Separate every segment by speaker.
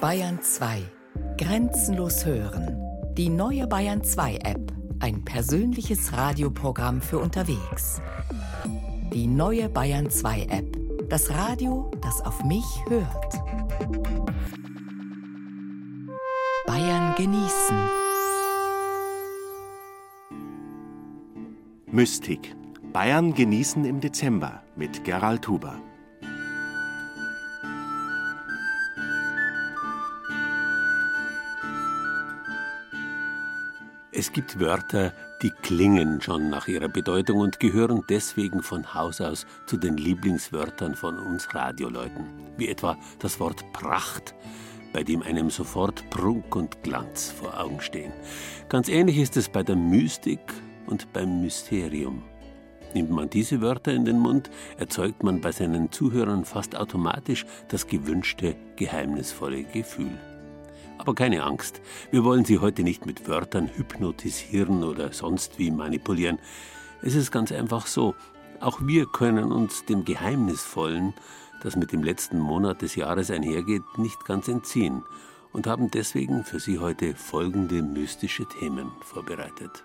Speaker 1: Bayern 2. Grenzenlos hören. Die neue Bayern 2 App. Ein persönliches Radioprogramm für unterwegs. Die neue Bayern 2 App. Das Radio, das auf mich hört. Bayern genießen.
Speaker 2: Mystik. Bayern genießen im Dezember mit Gerald Huber.
Speaker 3: Es gibt Wörter, die klingen schon nach ihrer Bedeutung und gehören deswegen von Haus aus zu den Lieblingswörtern von uns Radioleuten. Wie etwa das Wort Pracht, bei dem einem sofort Prunk und Glanz vor Augen stehen. Ganz ähnlich ist es bei der Mystik und beim Mysterium. Nimmt man diese Wörter in den Mund, erzeugt man bei seinen Zuhörern fast automatisch das gewünschte, geheimnisvolle Gefühl. Aber keine Angst, wir wollen Sie heute nicht mit Wörtern hypnotisieren oder sonst wie manipulieren. Es ist ganz einfach so, auch wir können uns dem Geheimnisvollen, das mit dem letzten Monat des Jahres einhergeht, nicht ganz entziehen und haben deswegen für Sie heute folgende mystische Themen vorbereitet.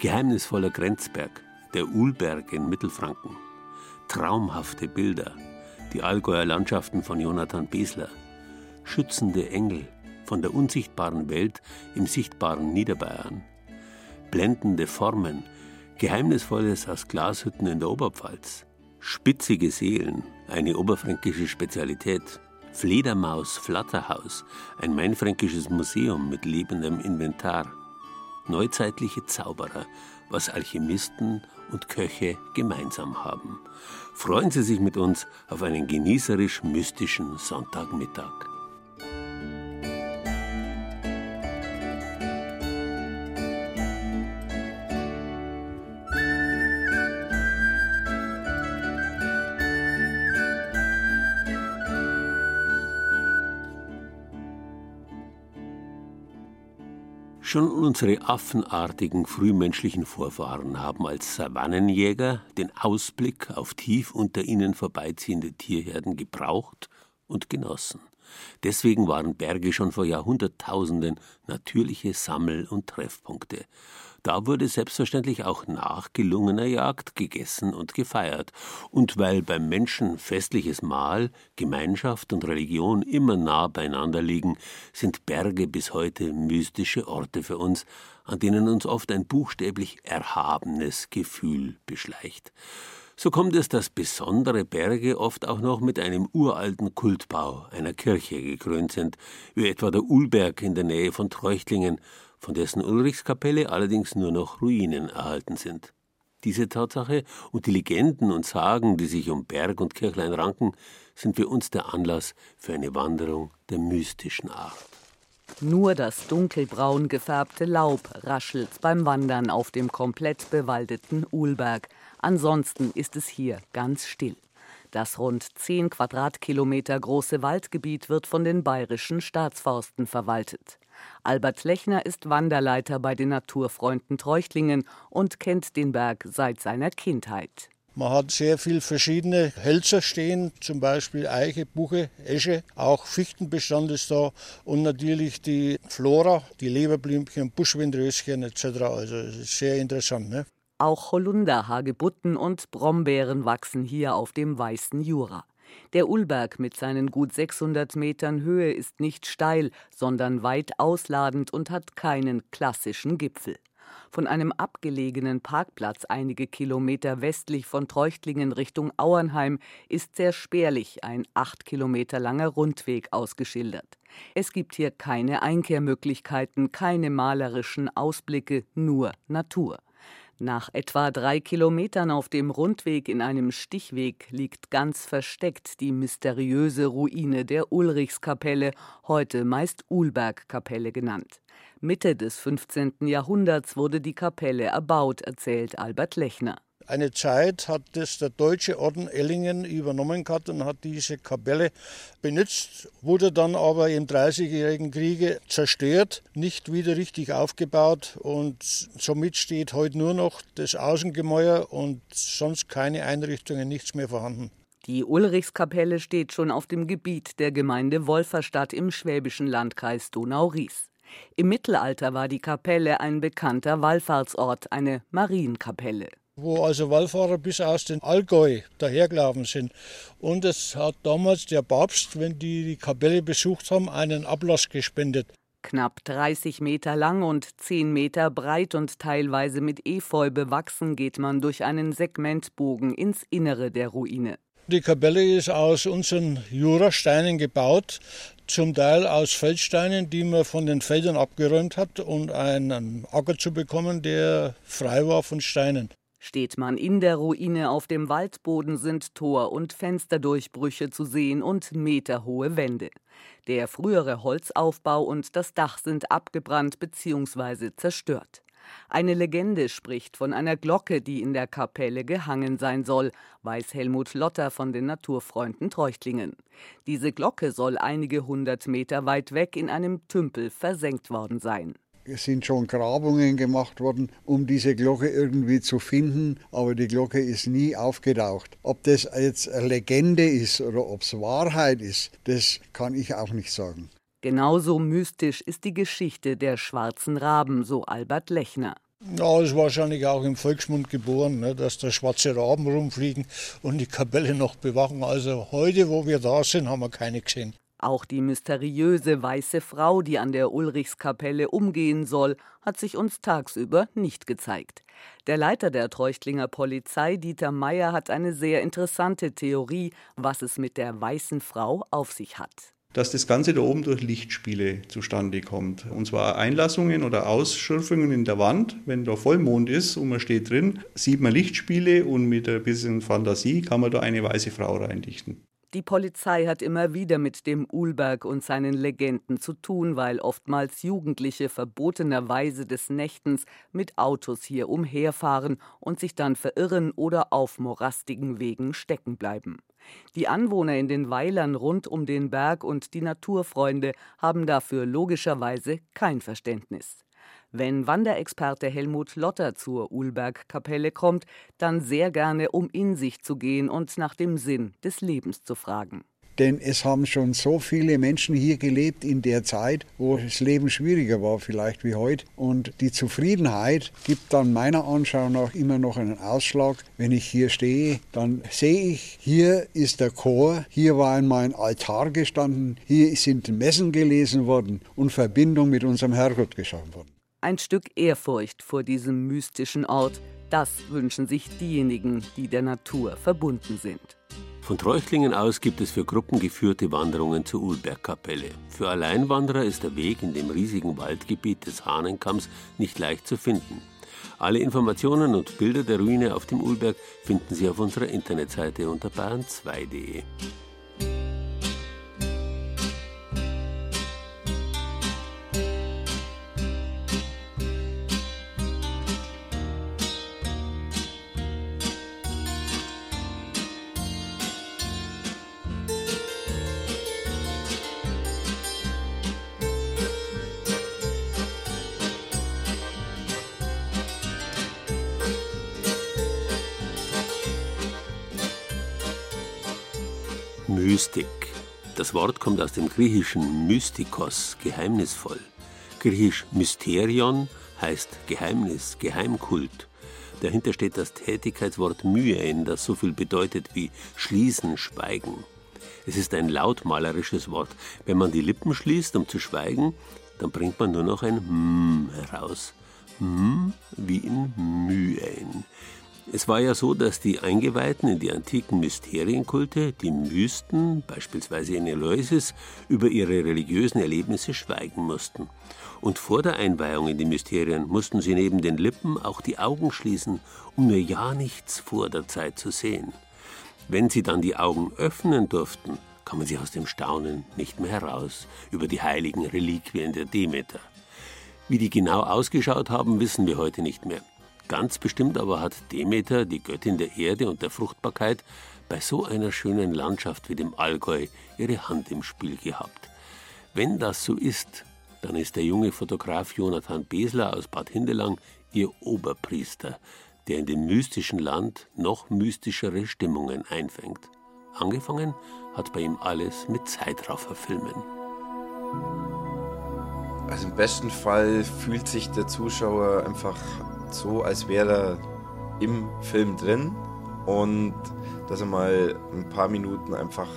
Speaker 3: Geheimnisvoller Grenzberg, der Uhlberg in Mittelfranken, traumhafte Bilder, die Allgäuer Landschaften von Jonathan Besler, schützende Engel, von der unsichtbaren Welt im sichtbaren Niederbayern. Blendende Formen, Geheimnisvolles aus Glashütten in der Oberpfalz. Spitzige Seelen, eine oberfränkische Spezialität. Fledermaus Flatterhaus, ein mainfränkisches Museum mit lebendem Inventar. Neuzeitliche Zauberer, was Alchemisten und Köche gemeinsam haben. Freuen Sie sich mit uns auf einen genießerisch mystischen Sonntagmittag. Schon unsere affenartigen frühmenschlichen Vorfahren haben als Savannenjäger den Ausblick auf tief unter ihnen vorbeiziehende Tierherden gebraucht und genossen. Deswegen waren Berge schon vor Jahrhunderttausenden natürliche Sammel- und Treffpunkte. Da wurde selbstverständlich auch nach gelungener Jagd gegessen und gefeiert. Und weil beim Menschen festliches Mahl, Gemeinschaft und Religion immer nah beieinander liegen, sind Berge bis heute mystische Orte für uns, an denen uns oft ein buchstäblich erhabenes Gefühl beschleicht. So kommt es, dass besondere Berge oft auch noch mit einem uralten Kultbau, einer Kirche gekrönt sind, wie etwa der Ulberg in der Nähe von Treuchtlingen, von dessen Ulrichskapelle allerdings nur noch Ruinen erhalten sind. Diese Tatsache und die Legenden und Sagen, die sich um Berg und Kirchlein ranken, sind für uns der Anlass für eine Wanderung der mystischen Art.
Speaker 4: Nur das dunkelbraun gefärbte Laub raschelt beim Wandern auf dem komplett bewaldeten Uhlberg. Ansonsten ist es hier ganz still. Das rund 10 Quadratkilometer große Waldgebiet wird von den bayerischen Staatsforsten verwaltet. Albert Lechner ist Wanderleiter bei den Naturfreunden Treuchtlingen und kennt den Berg seit seiner Kindheit.
Speaker 5: Man hat sehr viele verschiedene Hölzer stehen, zum Beispiel Eiche, Buche, Esche, auch Fichtenbestand ist da und natürlich die Flora, die Leberblümchen, Buschwindröschen etc. Also es ist sehr interessant. Ne?
Speaker 4: Auch Holunder, Hagebutten und Brombeeren wachsen hier auf dem weißen Jura. Der Ullberg mit seinen gut 600 Metern Höhe ist nicht steil, sondern weit ausladend und hat keinen klassischen Gipfel. Von einem abgelegenen Parkplatz einige Kilometer westlich von Treuchtlingen Richtung Auernheim ist sehr spärlich ein acht Kilometer langer Rundweg ausgeschildert. Es gibt hier keine Einkehrmöglichkeiten, keine malerischen Ausblicke, nur Natur. Nach etwa drei Kilometern auf dem Rundweg in einem Stichweg liegt ganz versteckt die mysteriöse Ruine der Ulrichskapelle, heute meist Uhlbergkapelle genannt. Mitte des 15. Jahrhunderts wurde die Kapelle erbaut, erzählt Albert Lechner.
Speaker 5: Eine Zeit hat das der Deutsche Orden Ellingen übernommen gehabt und hat diese Kapelle benutzt, wurde dann aber im Dreißigjährigen Kriege zerstört, nicht wieder richtig aufgebaut und somit steht heute nur noch das Außengemäuer und sonst keine Einrichtungen, nichts mehr vorhanden.
Speaker 4: Die Ulrichskapelle steht schon auf dem Gebiet der Gemeinde Wolferstadt im schwäbischen Landkreis Donau-Ries. Im Mittelalter war die Kapelle ein bekannter Wallfahrtsort, eine Marienkapelle
Speaker 5: wo also Wallfahrer bis aus den Allgäu dahergelaufen sind. Und es hat damals der Papst, wenn die die Kapelle besucht haben, einen Ablass gespendet.
Speaker 4: Knapp 30 Meter lang und 10 Meter breit und teilweise mit Efeu bewachsen geht man durch einen Segmentbogen ins Innere der Ruine.
Speaker 5: Die Kapelle ist aus unseren Jurasteinen gebaut, zum Teil aus Feldsteinen, die man von den Feldern abgeräumt hat, um einen Acker zu bekommen, der frei war von Steinen.
Speaker 4: Steht man in der Ruine auf dem Waldboden, sind Tor- und Fensterdurchbrüche zu sehen und meterhohe Wände. Der frühere Holzaufbau und das Dach sind abgebrannt bzw. zerstört. Eine Legende spricht von einer Glocke, die in der Kapelle gehangen sein soll, weiß Helmut Lotter von den Naturfreunden Treuchtlingen. Diese Glocke soll einige hundert Meter weit weg in einem Tümpel versenkt worden sein.
Speaker 6: Es sind schon Grabungen gemacht worden, um diese Glocke irgendwie zu finden, aber die Glocke ist nie aufgetaucht. Ob das jetzt eine Legende ist oder ob es Wahrheit ist, das kann ich auch nicht sagen.
Speaker 4: Genauso mystisch ist die Geschichte der schwarzen Raben, so Albert Lechner.
Speaker 5: Ja, ist wahrscheinlich auch im Volksmund geboren, ne, dass da schwarze Raben rumfliegen und die Kapelle noch bewachen. Also heute, wo wir da sind, haben wir keine gesehen.
Speaker 4: Auch die mysteriöse weiße Frau, die an der Ulrichskapelle umgehen soll, hat sich uns tagsüber nicht gezeigt. Der Leiter der Treuchtlinger Polizei, Dieter Meyer, hat eine sehr interessante Theorie, was es mit der weißen Frau auf sich hat
Speaker 7: dass das Ganze da oben durch Lichtspiele zustande kommt. Und zwar Einlassungen oder Ausschürfungen in der Wand. Wenn da Vollmond ist und man steht drin, sieht man Lichtspiele und mit ein bisschen Fantasie kann man da eine weiße Frau reindichten.
Speaker 4: Die Polizei hat immer wieder mit dem Ulberg und seinen Legenden zu tun, weil oftmals Jugendliche verbotenerweise des Nächtens mit Autos hier umherfahren und sich dann verirren oder auf morastigen Wegen stecken bleiben. Die Anwohner in den Weilern rund um den Berg und die Naturfreunde haben dafür logischerweise kein Verständnis. Wenn Wanderexperte Helmut Lotter zur Ulbergkapelle kommt, dann sehr gerne, um in sich zu gehen und nach dem Sinn des Lebens zu fragen.
Speaker 6: Denn es haben schon so viele Menschen hier gelebt in der Zeit, wo das Leben schwieriger war vielleicht wie heute. Und die Zufriedenheit gibt dann meiner Anschauung nach immer noch einen Ausschlag. Wenn ich hier stehe, dann sehe ich, hier ist der Chor, hier war einmal ein Altar gestanden, hier sind Messen gelesen worden und Verbindung mit unserem Herrgott geschaffen worden.
Speaker 4: Ein Stück Ehrfurcht vor diesem mystischen Ort, das wünschen sich diejenigen, die der Natur verbunden sind.
Speaker 3: Von Treuchtlingen aus gibt es für Gruppen geführte Wanderungen zur Ulbergkapelle. Für Alleinwanderer ist der Weg in dem riesigen Waldgebiet des Hahnenkamms nicht leicht zu finden. Alle Informationen und Bilder der Ruine auf dem Ulberg finden Sie auf unserer Internetseite unter bayern2.de. Mystik. Das Wort kommt aus dem griechischen Mystikos, geheimnisvoll. Griechisch Mysterion heißt Geheimnis, Geheimkult. Dahinter steht das Tätigkeitswort Myen, das so viel bedeutet wie schließen, schweigen. Es ist ein lautmalerisches Wort. Wenn man die Lippen schließt, um zu schweigen, dann bringt man nur noch ein M heraus. M wie in Myen. Es war ja so, dass die Eingeweihten in die antiken Mysterienkulte, die Mysten, beispielsweise in Eleusis, über ihre religiösen Erlebnisse schweigen mussten. Und vor der Einweihung in die Mysterien mussten sie neben den Lippen auch die Augen schließen, um nur ja nichts vor der Zeit zu sehen. Wenn sie dann die Augen öffnen durften, kamen sie aus dem Staunen nicht mehr heraus über die heiligen Reliquien der Demeter. Wie die genau ausgeschaut haben, wissen wir heute nicht mehr. Ganz bestimmt aber hat Demeter, die Göttin der Erde und der Fruchtbarkeit, bei so einer schönen Landschaft wie dem Allgäu ihre Hand im Spiel gehabt. Wenn das so ist, dann ist der junge Fotograf Jonathan Besler aus Bad Hindelang ihr Oberpriester, der in dem mystischen Land noch mystischere Stimmungen einfängt. Angefangen hat bei ihm alles mit Zeitrafferfilmen.
Speaker 8: Also im besten Fall fühlt sich der Zuschauer einfach so, als wäre er im Film drin und dass er mal ein paar Minuten einfach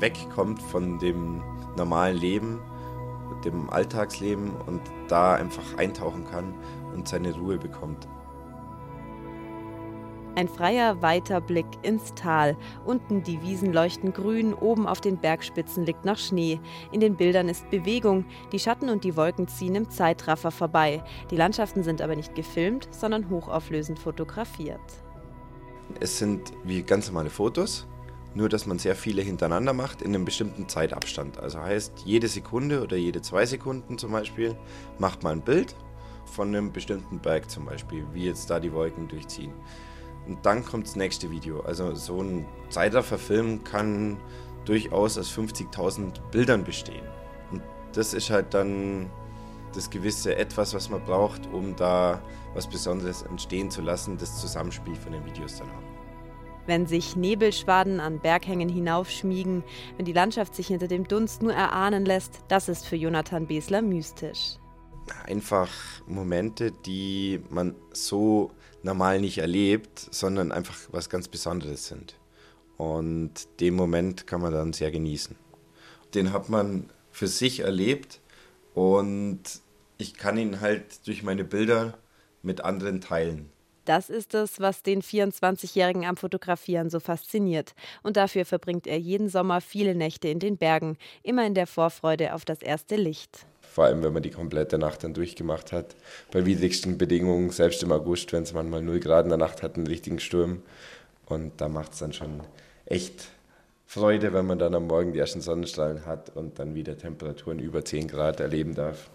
Speaker 8: wegkommt von dem normalen Leben, dem Alltagsleben und da einfach eintauchen kann und seine Ruhe bekommt.
Speaker 9: Ein freier, weiter Blick ins Tal. Unten die Wiesen leuchten grün, oben auf den Bergspitzen liegt noch Schnee. In den Bildern ist Bewegung. Die Schatten und die Wolken ziehen im Zeitraffer vorbei. Die Landschaften sind aber nicht gefilmt, sondern hochauflösend fotografiert.
Speaker 8: Es sind wie ganz normale Fotos, nur dass man sehr viele hintereinander macht in einem bestimmten Zeitabstand. Also heißt, jede Sekunde oder jede zwei Sekunden zum Beispiel macht man ein Bild von einem bestimmten Berg zum Beispiel, wie jetzt da die Wolken durchziehen. Und dann kommt das nächste Video. Also so ein Zeitraffer-Film kann durchaus aus 50.000 Bildern bestehen. Und das ist halt dann das gewisse Etwas, was man braucht, um da was Besonderes entstehen zu lassen, das Zusammenspiel von den Videos dann auch.
Speaker 9: Wenn sich Nebelschwaden an Berghängen hinaufschmiegen, wenn die Landschaft sich hinter dem Dunst nur erahnen lässt, das ist für Jonathan Besler mystisch.
Speaker 8: Einfach Momente, die man so normal nicht erlebt, sondern einfach was ganz Besonderes sind. Und den Moment kann man dann sehr genießen. Den hat man für sich erlebt und ich kann ihn halt durch meine Bilder mit anderen teilen.
Speaker 9: Das ist es, was den 24-Jährigen am Fotografieren so fasziniert. Und dafür verbringt er jeden Sommer viele Nächte in den Bergen, immer in der Vorfreude auf das erste Licht
Speaker 8: vor allem wenn man die komplette Nacht dann durchgemacht hat. Bei widrigsten Bedingungen, selbst im August, wenn es manchmal 0 Grad in der Nacht hat, einen richtigen Sturm. Und da macht es dann schon echt Freude, wenn man dann am Morgen die ersten Sonnenstrahlen hat und dann wieder Temperaturen über 10 Grad erleben darf.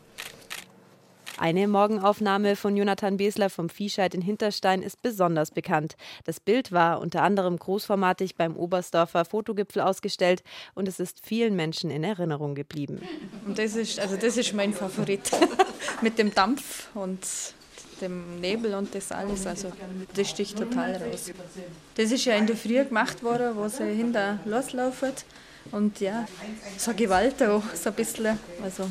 Speaker 9: Eine Morgenaufnahme von Jonathan Besler vom Viehscheid in Hinterstein ist besonders bekannt. Das Bild war unter anderem großformatig beim Oberstdorfer Fotogipfel ausgestellt und es ist vielen Menschen in Erinnerung geblieben.
Speaker 10: Und das ist, also das ist mein Favorit. Mit dem Dampf und dem Nebel und das alles. Also das sticht total raus. Das ist ja in der Früh gemacht worden, wo sie hinter loslaufen. Und ja, so Gewalt auch, so ein bisschen. Also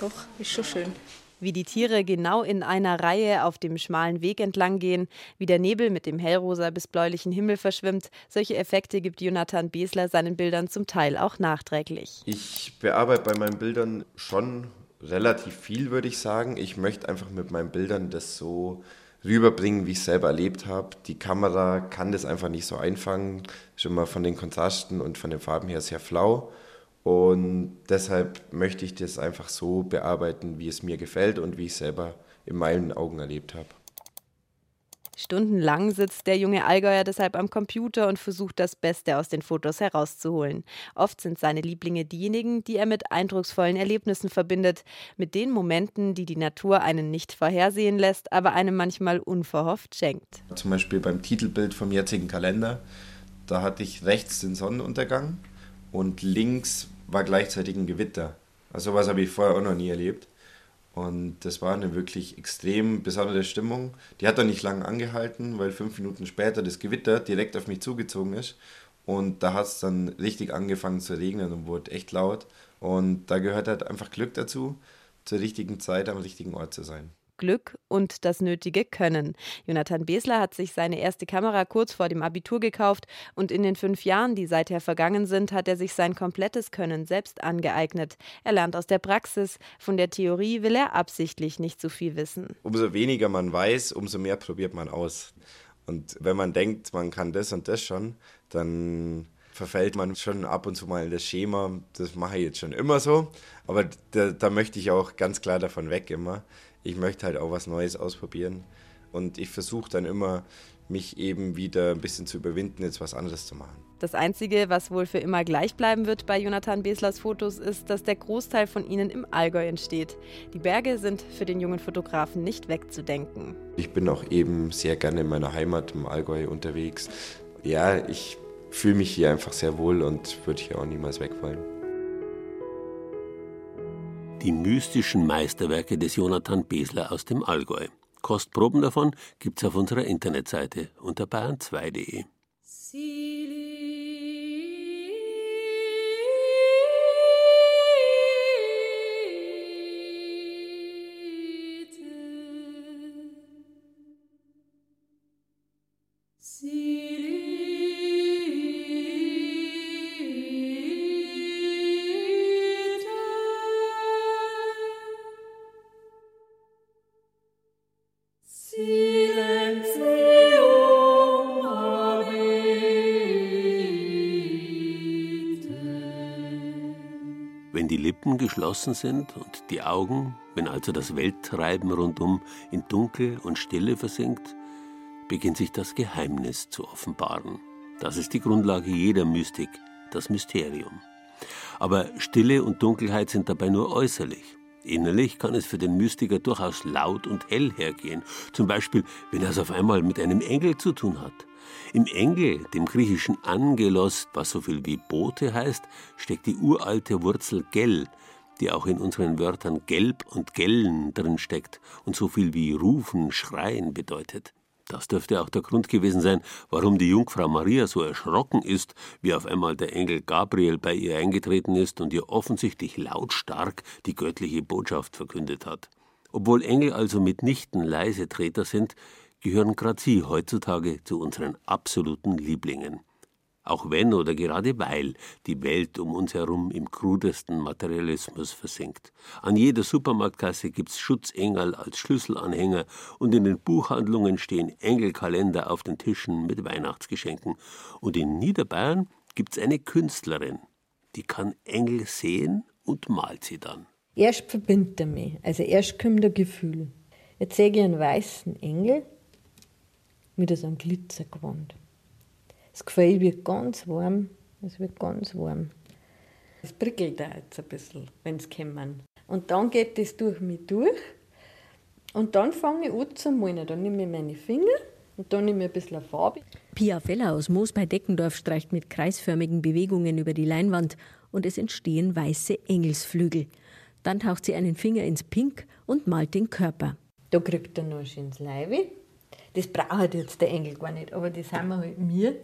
Speaker 10: doch, ist schon schön
Speaker 9: wie die Tiere genau in einer Reihe auf dem schmalen Weg entlang gehen, wie der Nebel mit dem hellrosa bis bläulichen Himmel verschwimmt. Solche Effekte gibt Jonathan Besler seinen Bildern zum Teil auch nachträglich.
Speaker 8: Ich bearbeite bei meinen Bildern schon relativ viel, würde ich sagen. Ich möchte einfach mit meinen Bildern das so rüberbringen, wie ich es selber erlebt habe. Die Kamera kann das einfach nicht so einfangen. Schon mal von den Kontrasten und von den Farben her sehr flau. Und deshalb möchte ich das einfach so bearbeiten, wie es mir gefällt und wie ich es selber in meinen Augen erlebt habe.
Speaker 9: Stundenlang sitzt der junge Allgäuer deshalb am Computer und versucht das Beste aus den Fotos herauszuholen. Oft sind seine Lieblinge diejenigen, die er mit eindrucksvollen Erlebnissen verbindet, mit den Momenten, die die Natur einen nicht vorhersehen lässt, aber einem manchmal unverhofft schenkt.
Speaker 8: Zum Beispiel beim Titelbild vom jetzigen Kalender, da hatte ich rechts den Sonnenuntergang und links war gleichzeitig ein Gewitter. Also sowas habe ich vorher auch noch nie erlebt. Und das war eine wirklich extrem besondere Stimmung. Die hat dann nicht lange angehalten, weil fünf Minuten später das Gewitter direkt auf mich zugezogen ist. Und da hat es dann richtig angefangen zu regnen und wurde echt laut. Und da gehört halt einfach Glück dazu, zur richtigen Zeit am richtigen Ort zu sein.
Speaker 9: Glück und das nötige Können. Jonathan Besler hat sich seine erste Kamera kurz vor dem Abitur gekauft und in den fünf Jahren, die seither vergangen sind, hat er sich sein komplettes Können selbst angeeignet. Er lernt aus der Praxis. Von der Theorie will er absichtlich nicht so viel wissen.
Speaker 8: Umso weniger man weiß, umso mehr probiert man aus. Und wenn man denkt, man kann das und das schon, dann verfällt man schon ab und zu mal in das Schema. Das mache ich jetzt schon immer so. Aber da, da möchte ich auch ganz klar davon weg immer ich möchte halt auch was Neues ausprobieren. Und ich versuche dann immer, mich eben wieder ein bisschen zu überwinden, jetzt was anderes zu machen.
Speaker 9: Das Einzige, was wohl für immer gleich bleiben wird bei Jonathan Beslers Fotos, ist, dass der Großteil von ihnen im Allgäu entsteht. Die Berge sind für den jungen Fotografen nicht wegzudenken.
Speaker 8: Ich bin auch eben sehr gerne in meiner Heimat im Allgäu unterwegs. Ja, ich fühle mich hier einfach sehr wohl und würde hier auch niemals weg wollen.
Speaker 3: Die mystischen Meisterwerke des Jonathan Besler aus dem Allgäu. Kostproben davon gibt's auf unserer Internetseite unter bayern2.de. geschlossen sind und die Augen, wenn also das Welttreiben rundum in Dunkel und Stille versinkt, beginnt sich das Geheimnis zu offenbaren. Das ist die Grundlage jeder Mystik, das Mysterium. Aber Stille und Dunkelheit sind dabei nur äußerlich. Innerlich kann es für den Mystiker durchaus laut und hell hergehen, zum Beispiel wenn er es auf einmal mit einem Engel zu tun hat. Im Engel, dem griechischen Angelos, was so viel wie Bote heißt, steckt die uralte Wurzel Gell, die auch in unseren Wörtern gelb und gellen drin steckt und so viel wie rufen, schreien bedeutet. Das dürfte auch der Grund gewesen sein, warum die Jungfrau Maria so erschrocken ist, wie auf einmal der Engel Gabriel bei ihr eingetreten ist und ihr offensichtlich lautstark die göttliche Botschaft verkündet hat. Obwohl Engel also mitnichten leise Treter sind, gehören gerade sie heutzutage zu unseren absoluten Lieblingen auch wenn oder gerade weil die Welt um uns herum im krudesten Materialismus versinkt. An jeder Supermarktkasse gibt's Schutzengel als Schlüsselanhänger und in den Buchhandlungen stehen Engelkalender auf den Tischen mit Weihnachtsgeschenken. Und in Niederbayern gibt's eine Künstlerin, die kann Engel sehen und malt sie dann.
Speaker 11: Erst verbindet er mich, also erst kommt ein Gefühl. Jetzt sehe ich einen weißen Engel mit so einem Glitzergewand. Das Gefühl wird ganz warm. Es wird ganz warm. Es prickelt auch jetzt ein bisschen, wenn es kommen. Und dann geht es durch mich durch. Und dann fange ich an zu malen. Dann nehme ich meine Finger und dann nehme ich ein bisschen Farbe.
Speaker 12: Pia Feller aus Moos bei Deckendorf streicht mit kreisförmigen Bewegungen über die Leinwand und es entstehen weiße Engelsflügel. Dann taucht sie einen Finger ins Pink und malt den Körper.
Speaker 11: Da kriegt er noch schön ins Leibe. Das braucht jetzt der Engel gar nicht, aber das haben wir halt mir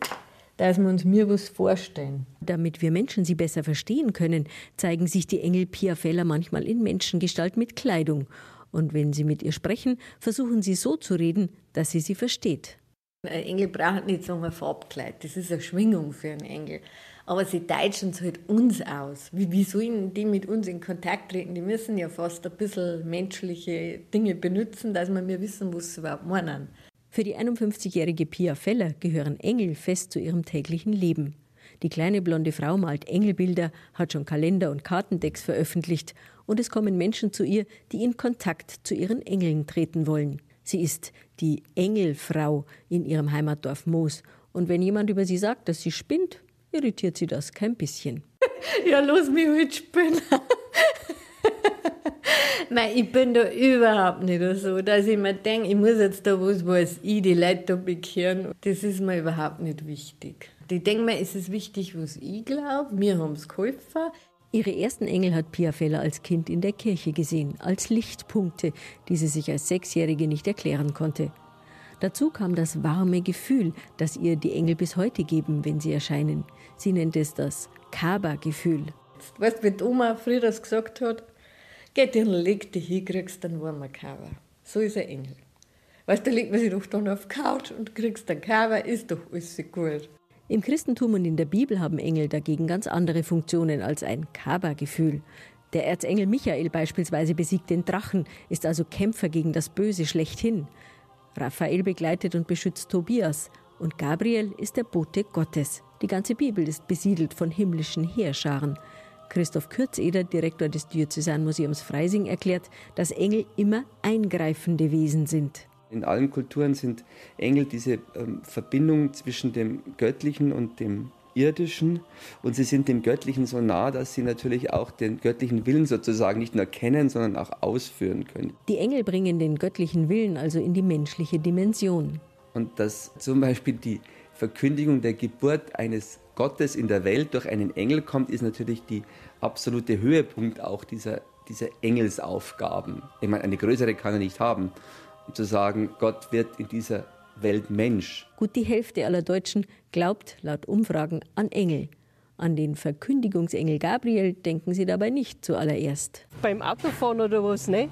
Speaker 11: dass wir uns mir was vorstellen.
Speaker 12: Damit wir Menschen sie besser verstehen können, zeigen sich die Engel Pia Feller manchmal in Menschengestalt mit Kleidung. Und wenn sie mit ihr sprechen, versuchen sie so zu reden, dass sie sie versteht.
Speaker 11: Ein Engel braucht nicht so ein Farbkleid, das ist eine Schwingung für einen Engel. Aber sie deutschen es halt uns aus. Wie, wie sollen die mit uns in Kontakt treten? Die müssen ja fast ein bisschen menschliche Dinge benutzen, dass wir mir wissen, was sie überhaupt meinen.
Speaker 12: Für die 51-jährige Pia Feller gehören Engel fest zu ihrem täglichen Leben. Die kleine blonde Frau malt Engelbilder, hat schon Kalender und Kartendecks veröffentlicht und es kommen Menschen zu ihr, die in Kontakt zu ihren Engeln treten wollen. Sie ist die Engelfrau in ihrem Heimatdorf Moos und wenn jemand über sie sagt, dass sie spinnt, irritiert sie das kein bisschen.
Speaker 11: ja, los mich halt spinnen. Nein, ich bin da überhaupt nicht so, dass ich mir denke, ich muss jetzt da was, was ich die Leute da bekehren. Das ist mir überhaupt nicht wichtig. Ich denke mir, es ist wichtig, was ich glaube. Wir haben es geholfen.
Speaker 12: Ihre ersten Engel hat Pia Feller als Kind in der Kirche gesehen, als Lichtpunkte, die sie sich als Sechsjährige nicht erklären konnte. Dazu kam das warme Gefühl, das ihr die Engel bis heute geben, wenn sie erscheinen. Sie nennt es das Kaba-Gefühl.
Speaker 11: Weißt du, wie die Oma früher das gesagt hat? Geh dir, leg dich hin, kriegst einen warmen Cover. So ist ein Engel. Weißt du, legt man sich doch dann auf die Couch und kriegst einen Cover, ist doch alles gut.
Speaker 12: Im Christentum und in der Bibel haben Engel dagegen ganz andere Funktionen als ein Kaba-Gefühl. Der Erzengel Michael beispielsweise besiegt den Drachen, ist also Kämpfer gegen das Böse schlechthin. Raphael begleitet und beschützt Tobias und Gabriel ist der Bote Gottes. Die ganze Bibel ist besiedelt von himmlischen Heerscharen. Christoph Kürzeder, Direktor des Diözesanmuseums Freising, erklärt, dass Engel immer eingreifende Wesen sind.
Speaker 13: In allen Kulturen sind Engel diese ähm, Verbindung zwischen dem Göttlichen und dem Irdischen und sie sind dem Göttlichen so nah, dass sie natürlich auch den göttlichen Willen sozusagen nicht nur kennen, sondern auch ausführen können.
Speaker 12: Die Engel bringen den göttlichen Willen also in die menschliche Dimension.
Speaker 13: Und dass zum Beispiel die Verkündigung der Geburt eines Gottes in der Welt durch einen Engel kommt, ist natürlich die absolute Höhepunkt auch dieser, dieser Engelsaufgaben. Ich meine, eine größere kann er nicht haben. Um zu sagen, Gott wird in dieser Welt Mensch.
Speaker 12: Gut die Hälfte aller Deutschen glaubt laut Umfragen an Engel. An den Verkündigungsengel Gabriel denken sie dabei nicht zuallererst.
Speaker 14: Beim Autofahren oder was, ne?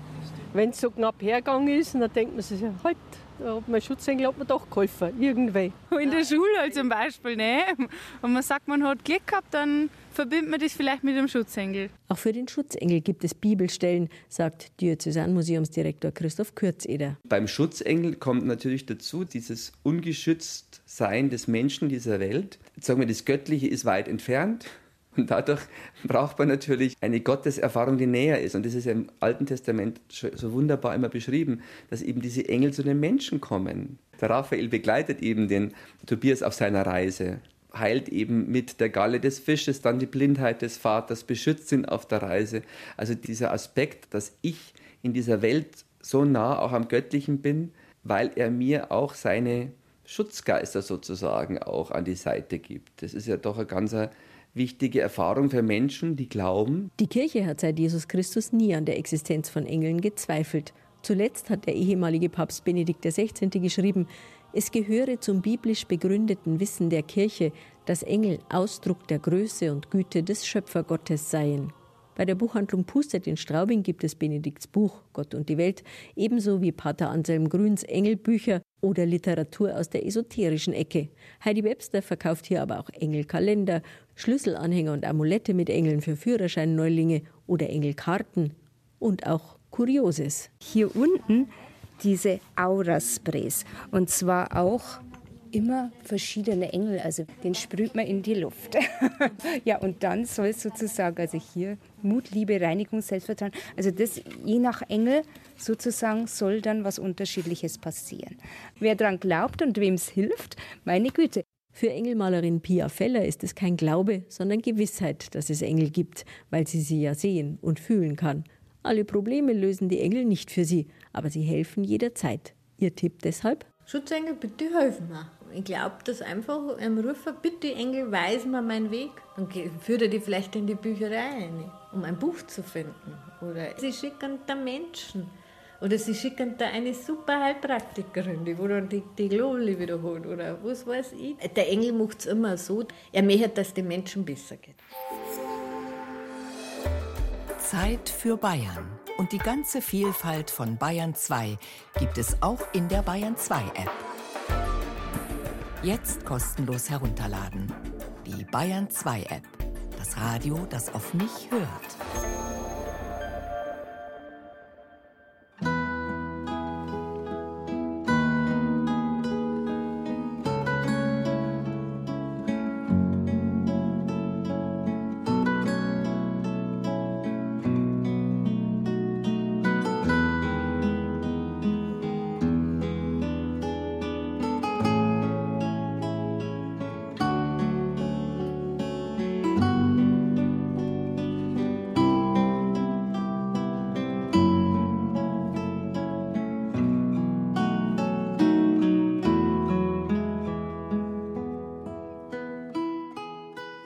Speaker 14: Wenn es so knapp hergegangen ist, dann denkt man sich, halt, da hat mein Schutzengel hat mir doch geholfen, irgendwie.
Speaker 15: In der Schule halt zum Beispiel, ne? Und man sagt, man hat Glück gehabt, dann verbindet man das vielleicht mit dem Schutzengel.
Speaker 12: Auch für den Schutzengel gibt es Bibelstellen, sagt Diözesanmuseumsdirektor Christoph Kürzeder.
Speaker 13: Beim Schutzengel kommt natürlich dazu dieses ungeschützt Sein des Menschen dieser Welt. Sagen wir, das Göttliche ist weit entfernt. Und dadurch braucht man natürlich eine Gotteserfahrung, die näher ist. Und das ist ja im Alten Testament so wunderbar immer beschrieben, dass eben diese Engel zu den Menschen kommen. Der Raphael begleitet eben den Tobias auf seiner Reise, heilt eben mit der Galle des Fisches dann die Blindheit des Vaters, beschützt ihn auf der Reise. Also dieser Aspekt, dass ich in dieser Welt so nah auch am Göttlichen bin, weil er mir auch seine Schutzgeister sozusagen auch an die Seite gibt. Das ist ja doch eine ganz wichtige Erfahrung für Menschen, die glauben.
Speaker 12: Die Kirche hat seit Jesus Christus nie an der Existenz von Engeln gezweifelt. Zuletzt hat der ehemalige Papst Benedikt XVI. geschrieben, es gehöre zum biblisch begründeten Wissen der Kirche, dass Engel Ausdruck der Größe und Güte des Schöpfergottes seien. Bei der Buchhandlung Pustet in Straubing gibt es Benedikts Buch Gott und die Welt, ebenso wie Pater Anselm Grüns Engelbücher oder Literatur aus der esoterischen Ecke. Heidi Webster verkauft hier aber auch Engelkalender, Schlüsselanhänger und Amulette mit Engeln für Führerscheinneulinge oder Engelkarten und auch Kurioses.
Speaker 16: Hier unten diese Aura-Sprays und zwar auch immer verschiedene Engel, also den sprüht man in die Luft. ja, und dann soll es sozusagen, also hier Mut, Liebe, Reinigung, Selbstvertrauen, also das je nach Engel sozusagen soll dann was Unterschiedliches passieren. Wer daran glaubt und wem es hilft, meine Güte.
Speaker 12: Für Engelmalerin Pia Feller ist es kein Glaube, sondern Gewissheit, dass es Engel gibt, weil sie sie ja sehen und fühlen kann. Alle Probleme lösen die Engel nicht für sie, aber sie helfen jederzeit. Ihr Tipp deshalb?
Speaker 11: Schutzengel, bitte helfen mir. Ich glaube, dass einfach ein Rufer, bitte Engel, weisen mir meinen Weg. Dann führt er die vielleicht in die Bücherei rein, um ein Buch zu finden. Oder sie schicken da Menschen. Oder sie schicken da eine super Heilpraktikerin, die dann die, die Globuli wiederholt. Oder was weiß ich. Der Engel macht es immer so, er möchte, dass es den Menschen besser geht.
Speaker 1: Zeit für Bayern. Und die ganze Vielfalt von Bayern 2 gibt es auch in der Bayern 2 App. Jetzt kostenlos herunterladen. Die Bayern 2 App. Das Radio, das auf mich hört.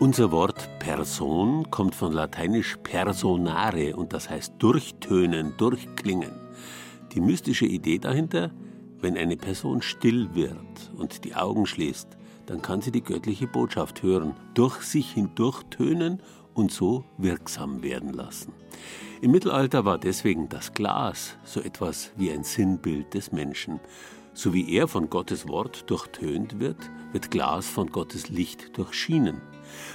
Speaker 3: Unser Wort Person kommt von lateinisch personare und das heißt durchtönen, durchklingen. Die mystische Idee dahinter, wenn eine Person still wird und die Augen schließt, dann kann sie die göttliche Botschaft hören, durch sich hindurch tönen und so wirksam werden lassen. Im Mittelalter war deswegen das Glas so etwas wie ein Sinnbild des Menschen. So wie er von Gottes Wort durchtönt wird, wird Glas von Gottes Licht durchschienen.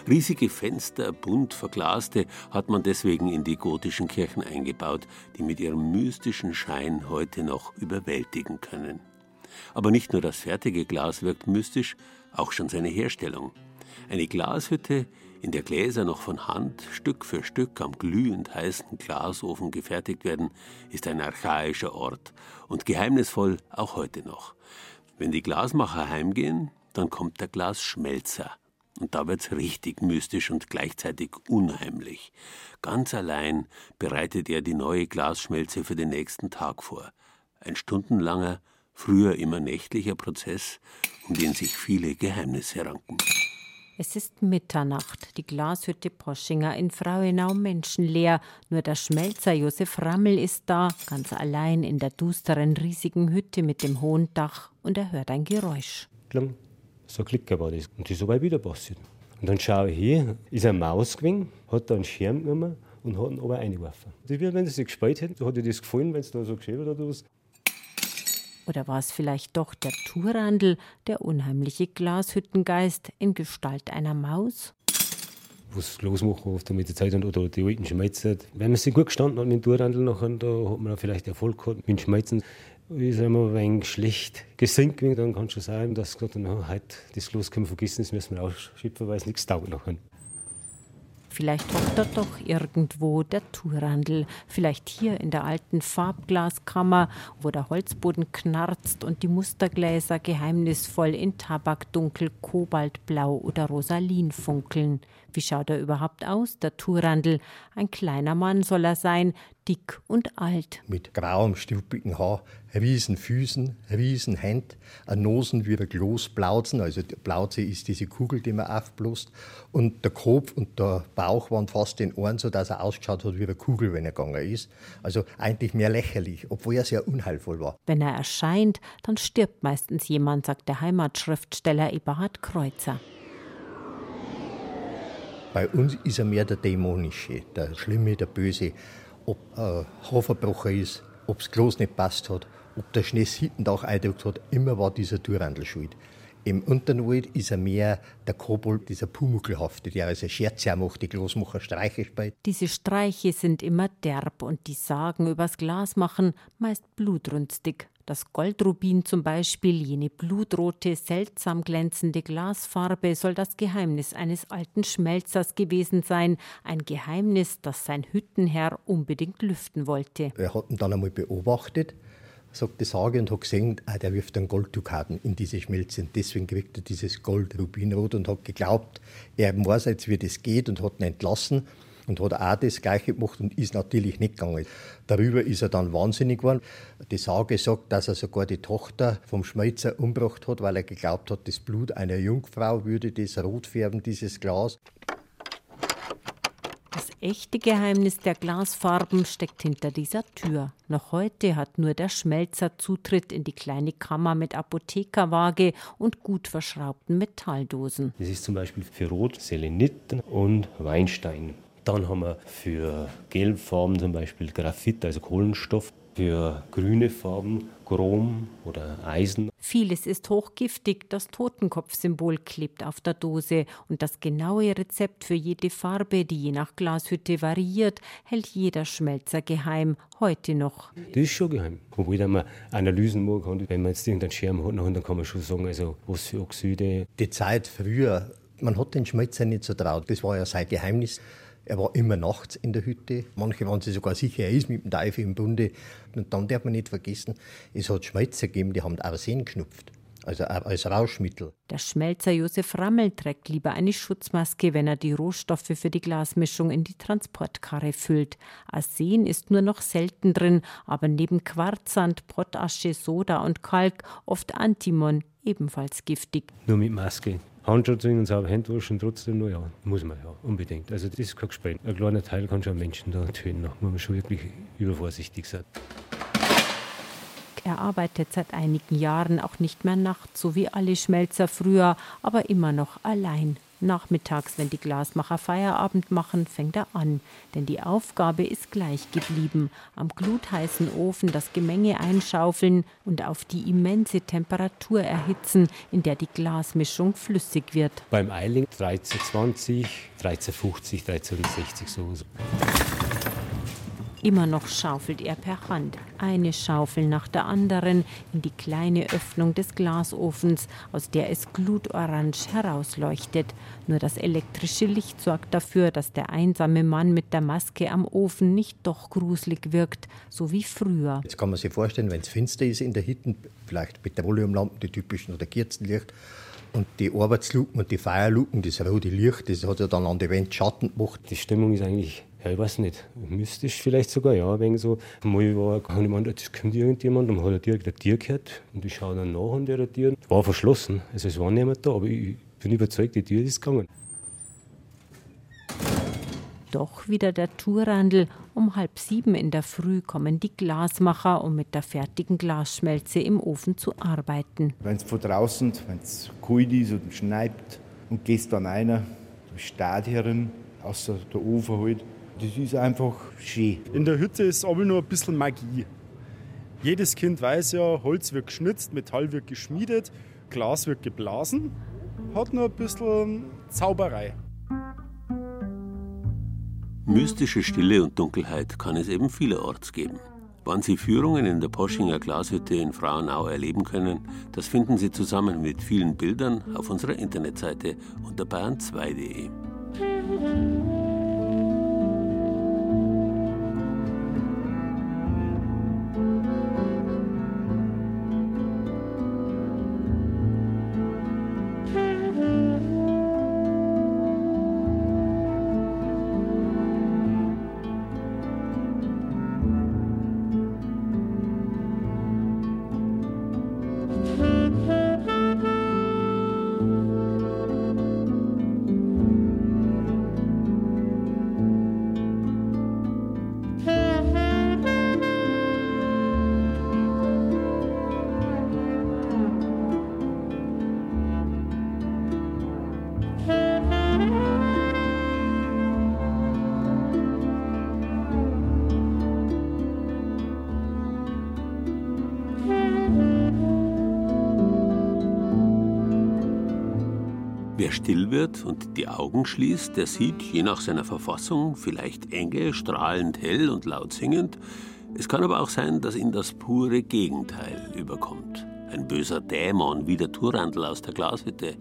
Speaker 3: Riesige Fenster, bunt verglaste, hat man deswegen in die gotischen Kirchen eingebaut, die mit ihrem mystischen Schein heute noch überwältigen können. Aber nicht nur das fertige Glas wirkt mystisch, auch schon seine Herstellung. Eine Glashütte, in der Gläser noch von Hand Stück für Stück am glühend heißen Glasofen gefertigt werden, ist ein archaischer Ort und geheimnisvoll auch heute noch. Wenn die Glasmacher heimgehen, dann kommt der Glasschmelzer. Und da wird's richtig mystisch und gleichzeitig unheimlich. Ganz allein bereitet er die neue Glasschmelze für den nächsten Tag vor. Ein stundenlanger, früher immer nächtlicher Prozess, um den sich viele Geheimnisse ranken.
Speaker 17: Es ist Mitternacht, die Glashütte Poschinger in Frauenau menschenleer. Nur der Schmelzer Josef Rammel ist da, ganz allein in der dusteren, riesigen Hütte mit dem hohen Dach und er hört ein Geräusch.
Speaker 18: Klang. So war das. Und das ist aber wieder passiert. Und dann schaue ich hier, ist eine Maus gewesen, hat da einen Schirm genommen und hat ihn aber reingeworfen. Das wenn sie sich gespielt hätten, so hat ihr das gefallen, wenn es da so geschrieben hat oder was.
Speaker 17: Oder war es vielleicht doch der Turandel, der unheimliche Glashüttengeist in Gestalt einer Maus?
Speaker 18: Was losmachen oft mit der Zeit oder die alten Schmeizer. Wenn man sich gut gestanden hat mit dem nachher, da hat man vielleicht Erfolg gehabt mit dem Schmeizen ist immer ein wenig schlecht gesinkt, dann kann es schon sein, dass gesagt na, heute das Los können wir vergessen, das müssen wir ausschippen, weil es nichts taugt nachher.
Speaker 17: Vielleicht hockt er doch irgendwo der Turandl. Vielleicht hier in der alten Farbglaskammer, wo der Holzboden knarzt und die Mustergläser geheimnisvoll in Tabakdunkel, Kobaltblau oder Rosalin funkeln. Wie schaut er überhaupt aus, der Turandl? Ein kleiner Mann soll er sein, dick und alt.
Speaker 19: Mit grauem, struppigen Haar, riesen Füßen, riesen Händen, ein Nosen wie ein Glosblauzen, also die Blauze ist diese Kugel, die man aufbläst, und der Kopf und der Bauch waren fast in Ohren, sodass er ausgeschaut hat wie eine Kugel, wenn er gegangen ist. Also eigentlich mehr lächerlich, obwohl er sehr unheilvoll war.
Speaker 17: Wenn er erscheint, dann stirbt meistens jemand, sagt der Heimatschriftsteller Eberhard Kreuzer.
Speaker 19: Bei uns ist er mehr der Dämonische, der Schlimme, der Böse. Ob ein Haferbrocher ist, ob das Klos nicht passt hat, ob der Schnee Sittendach eingedrückt hat, immer war dieser Türrandl schuld. Im Unterwald ist er mehr der Kobold, dieser Pumuckelhafte, der also Scherze macht, die Glasmacher Streiche spielt.
Speaker 17: Diese Streiche sind immer derb und die Sagen übers Glas machen meist blutrünstig. Das Goldrubin zum Beispiel, jene blutrote, seltsam glänzende Glasfarbe, soll das Geheimnis eines alten Schmelzers gewesen sein. Ein Geheimnis, das sein Hüttenherr unbedingt lüften wollte.
Speaker 19: Er hat ihn dann einmal beobachtet, sagt die Sage, und hat gesehen, ah, der wirft einen Golddukaten in diese Schmelze. Und deswegen kriegt er dieses Goldrubinrot und hat geglaubt, er weiß jetzt, wie das geht und hat ihn entlassen und hat auch das Gleiche gemacht und ist natürlich nicht gegangen. Darüber ist er dann wahnsinnig geworden. Die Sage sagt, dass er sogar die Tochter vom Schmelzer umgebracht hat, weil er geglaubt hat, das Blut einer Jungfrau würde das rot färben, dieses Glas.
Speaker 17: Das echte Geheimnis der Glasfarben steckt hinter dieser Tür. Noch heute hat nur der Schmelzer Zutritt in die kleine Kammer mit Apothekerwaage und gut verschraubten Metalldosen.
Speaker 18: Das ist zum Beispiel für Rot Selenit und Weinstein. Dann haben wir für Gelbfarben zum Beispiel Graphit, also Kohlenstoff. Für grüne Farben Chrom oder Eisen.
Speaker 17: Vieles ist hochgiftig. Das Totenkopfsymbol klebt auf der Dose. Und das genaue Rezept für jede Farbe, die je nach Glashütte variiert, hält jeder Schmelzer geheim. Heute noch.
Speaker 18: Das ist schon geheim. Wobei man Analysen machen kann. Wenn man jetzt irgendeinen Schirm hat, dann kann man schon sagen, also was für Oxide.
Speaker 19: Die Zeit früher, man hat den Schmelzer nicht so traut. Das war ja sein Geheimnis. Er war immer nachts in der Hütte. Manche waren sich sogar sicher, er ist mit dem Teufel im Bunde. Und dann darf man nicht vergessen, es hat Schmelzer gegeben, die haben Arsen geschnupft. Also als Rauschmittel.
Speaker 17: Der Schmelzer Josef Rammel trägt lieber eine Schutzmaske, wenn er die Rohstoffe für die Glasmischung in die Transportkarre füllt. Arsen ist nur noch selten drin, aber neben Quarzsand, Pottasche, Soda und Kalk oft Antimon, ebenfalls giftig.
Speaker 18: Nur mit Maske. Handschutz und sauber Hände waschen trotzdem noch, ja, muss man ja, unbedingt. Also das ist kein Gespräch. Ein kleiner Teil kann schon Menschen da töten, da muss man schon wirklich übervorsichtig sein.
Speaker 17: Er arbeitet seit einigen Jahren auch nicht mehr nachts, so wie alle Schmelzer früher, aber immer noch allein. Nachmittags, wenn die Glasmacher Feierabend machen, fängt er an, denn die Aufgabe ist gleich geblieben. Am glutheißen Ofen das Gemenge einschaufeln und auf die immense Temperatur erhitzen, in der die Glasmischung flüssig wird.
Speaker 18: Beim Eiling 1320, 1350, 1360 so.
Speaker 17: Immer noch schaufelt er per Hand, eine Schaufel nach der anderen, in die kleine Öffnung des Glasofens, aus der es glutorange herausleuchtet. Nur das elektrische Licht sorgt dafür, dass der einsame Mann mit der Maske am Ofen nicht doch gruselig wirkt, so wie früher.
Speaker 19: Jetzt kann man sich vorstellen, wenn es finster ist in der Hütte, vielleicht Petroleumlampen, die typischen oder Kerzenlicht, und die Arbeitsluken und die Feierluken, das rote Licht, das hat ja dann an der Wand Schatten gemacht.
Speaker 18: Die Stimmung ist eigentlich ja, ich weiß nicht, mystisch vielleicht sogar, ja, wegen so. Mal war gar nicht das kommt irgendjemand und hat er direkt ein Tier gehört und ich schaue dann nach an der Tier. War verschlossen, also es war niemand da, aber ich bin überzeugt, die Tür ist gegangen.
Speaker 17: Doch wieder der Tourandel. Um halb sieben in der Früh kommen die Glasmacher, um mit der fertigen Glasschmelze im Ofen zu arbeiten.
Speaker 20: Wenn es von draußen, wenn es kalt ist und schneit und gehst dann einer, du steht herin, außer der Ofen halt, das ist einfach schön.
Speaker 21: In der Hütte ist aber nur ein bisschen Magie. Jedes Kind weiß ja, Holz wird geschnitzt, Metall wird geschmiedet, Glas wird geblasen. Hat nur ein bisschen Zauberei.
Speaker 3: Mystische Stille und Dunkelheit kann es eben vielerorts geben. Wann Sie Führungen in der Poschinger Glashütte in Frauenau erleben können, das finden Sie zusammen mit vielen Bildern auf unserer Internetseite unter bayern2.de. die Augen schließt, der sieht, je nach seiner Verfassung, vielleicht Engel, strahlend hell und laut singend. Es kann aber auch sein, dass ihn das pure Gegenteil überkommt. Ein böser Dämon wie der Turandl aus der Glashütte,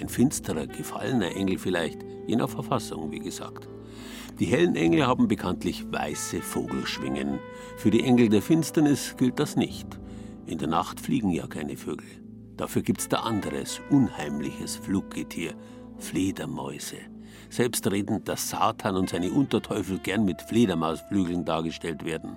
Speaker 3: ein finsterer, gefallener Engel vielleicht, je nach Verfassung, wie gesagt. Die hellen Engel haben bekanntlich weiße Vogelschwingen. Für die Engel der Finsternis gilt das nicht. In der Nacht fliegen ja keine Vögel. Dafür gibt's da anderes, unheimliches Fluggetier, Fledermäuse. Selbstredend, dass Satan und seine Unterteufel gern mit Fledermausflügeln dargestellt werden.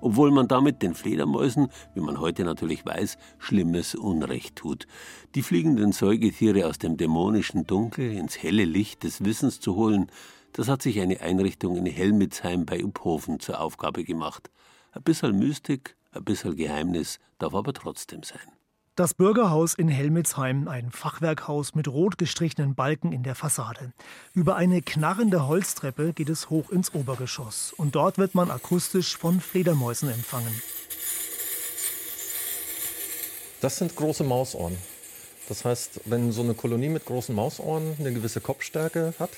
Speaker 3: Obwohl man damit den Fledermäusen, wie man heute natürlich weiß, schlimmes Unrecht tut. Die fliegenden Säugetiere aus dem dämonischen Dunkel ins helle Licht des Wissens zu holen, das hat sich eine Einrichtung in Helmitsheim bei Uphofen zur Aufgabe gemacht. Ein bisschen Mystik, ein bisschen Geheimnis darf aber trotzdem sein.
Speaker 22: Das Bürgerhaus in Helmitsheim, ein Fachwerkhaus mit rot gestrichenen Balken in der Fassade. Über eine knarrende Holztreppe geht es hoch ins Obergeschoss und dort wird man akustisch von Fledermäusen empfangen.
Speaker 23: Das sind große Mausohren. Das heißt, wenn so eine Kolonie mit großen Mausohren eine gewisse Kopfstärke hat,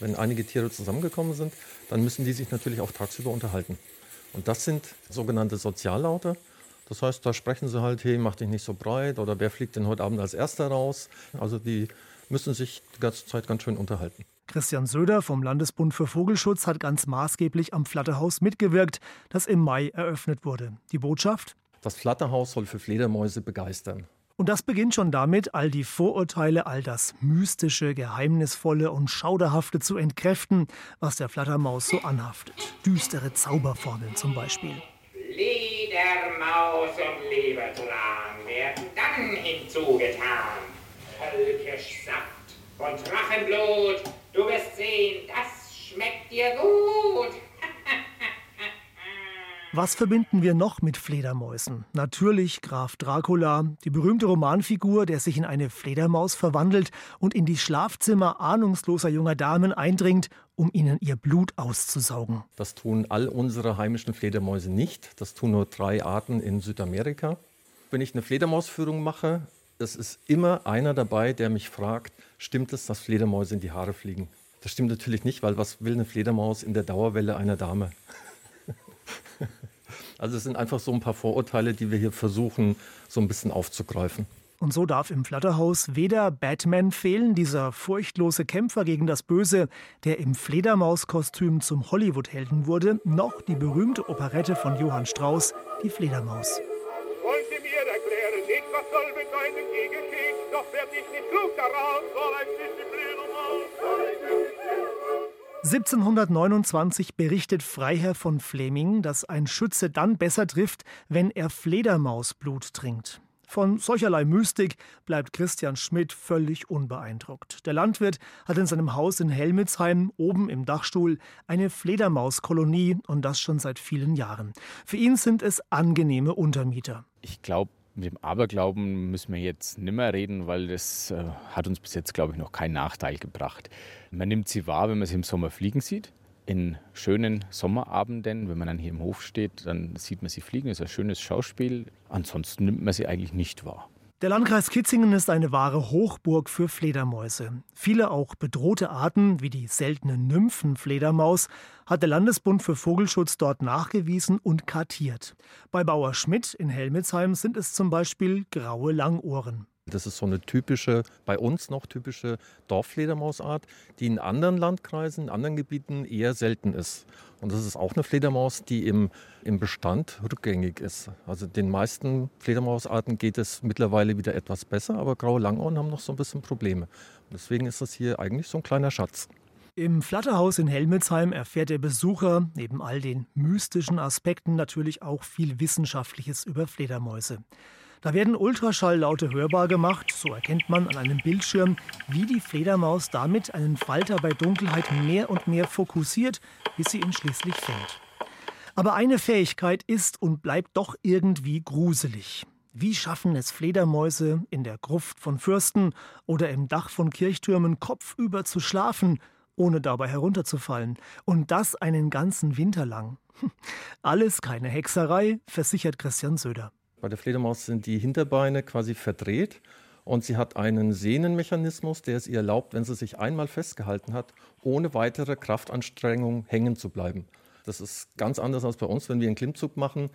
Speaker 23: wenn einige Tiere zusammengekommen sind, dann müssen die sich natürlich auch tagsüber unterhalten. Und das sind sogenannte Soziallaute. Das heißt, da sprechen sie halt, hey, mach dich nicht so breit oder wer fliegt denn heute Abend als erster raus? Also die müssen sich die ganze Zeit ganz schön unterhalten.
Speaker 22: Christian Söder vom Landesbund für Vogelschutz hat ganz maßgeblich am Flatterhaus mitgewirkt, das im Mai eröffnet wurde. Die Botschaft?
Speaker 23: Das Flatterhaus soll für Fledermäuse begeistern.
Speaker 22: Und das beginnt schon damit, all die Vorurteile, all das Mystische, Geheimnisvolle und Schauderhafte zu entkräften, was der Flattermaus so anhaftet. Düstere Zauberformeln zum Beispiel.
Speaker 24: Fledermaus und Lebertran werden dann hinzugetan. Völkischsaft und Drachenblut, du wirst sehen, das schmeckt dir gut.
Speaker 22: Was verbinden wir noch mit Fledermäusen? Natürlich Graf Dracula, die berühmte Romanfigur, der sich in eine Fledermaus verwandelt und in die Schlafzimmer ahnungsloser junger Damen eindringt, um ihnen ihr Blut auszusaugen.
Speaker 23: Das tun all unsere heimischen Fledermäuse nicht. Das tun nur drei Arten in Südamerika. Wenn ich eine Fledermausführung mache, es ist immer einer dabei, der mich fragt, stimmt es, dass Fledermäuse in die Haare fliegen? Das stimmt natürlich nicht, weil was will eine Fledermaus in der Dauerwelle einer Dame? Also es sind einfach so ein paar Vorurteile, die wir hier versuchen, so ein bisschen aufzugreifen.
Speaker 22: Und so darf im Flatterhaus weder Batman fehlen, dieser furchtlose Kämpfer gegen das Böse, der im Fledermauskostüm zum Hollywood-Helden wurde, noch die berühmte Operette von Johann Strauss, Die Fledermaus.
Speaker 24: Wollen Sie mir erklären, nicht, was soll bedeuten die Geschichte, doch werd ich nicht klug daraus, soll die Fledermaus,
Speaker 22: 1729 berichtet Freiherr von Fleming, dass ein Schütze dann besser trifft, wenn er Fledermausblut trinkt. Von solcherlei Mystik bleibt Christian Schmidt völlig unbeeindruckt. Der Landwirt hat in seinem Haus in Helmitsheim oben im Dachstuhl eine Fledermauskolonie und das schon seit vielen Jahren. Für ihn sind es angenehme Untermieter.
Speaker 25: Ich glaube, mit dem Aberglauben müssen wir jetzt nimmer reden, weil das äh, hat uns bis jetzt, glaube ich, noch keinen Nachteil gebracht. Man nimmt sie wahr, wenn man sie im Sommer fliegen sieht. In schönen Sommerabenden, wenn man dann hier im Hof steht, dann sieht man sie fliegen. Das ist ein schönes Schauspiel. Ansonsten nimmt man sie eigentlich nicht wahr.
Speaker 22: Der Landkreis Kitzingen ist eine wahre Hochburg für Fledermäuse. Viele auch bedrohte Arten, wie die seltene Nymphenfledermaus, hat der Landesbund für Vogelschutz dort nachgewiesen und kartiert. Bei Bauer Schmidt in Helmitsheim sind es zum Beispiel graue Langohren.
Speaker 23: Das ist so eine typische, bei uns noch typische Dorffledermausart, die in anderen Landkreisen, in anderen Gebieten eher selten ist. Und das ist auch eine Fledermaus, die im, im Bestand rückgängig ist. Also den meisten Fledermausarten geht es mittlerweile wieder etwas besser, aber graue Langohren haben noch so ein bisschen Probleme. Und deswegen ist das hier eigentlich so ein kleiner Schatz.
Speaker 22: Im Flatterhaus in Helmitsheim erfährt der Besucher neben all den mystischen Aspekten natürlich auch viel Wissenschaftliches über Fledermäuse. Da werden Ultraschalllaute hörbar gemacht, so erkennt man an einem Bildschirm, wie die Fledermaus damit einen Falter bei Dunkelheit mehr und mehr fokussiert, bis sie ihn schließlich fängt. Aber eine Fähigkeit ist und bleibt doch irgendwie gruselig. Wie schaffen es Fledermäuse, in der Gruft von Fürsten oder im Dach von Kirchtürmen kopfüber zu schlafen, ohne dabei herunterzufallen? Und das einen ganzen Winter lang. Alles keine Hexerei, versichert Christian Söder.
Speaker 23: Bei der Fledermaus sind die Hinterbeine quasi verdreht Und sie hat einen Sehnenmechanismus, der es ihr erlaubt, wenn sie sich einmal festgehalten hat, ohne weitere Kraftanstrengung hängen zu bleiben. Das ist ganz anders als bei uns, wenn wir einen Klimmzug machen.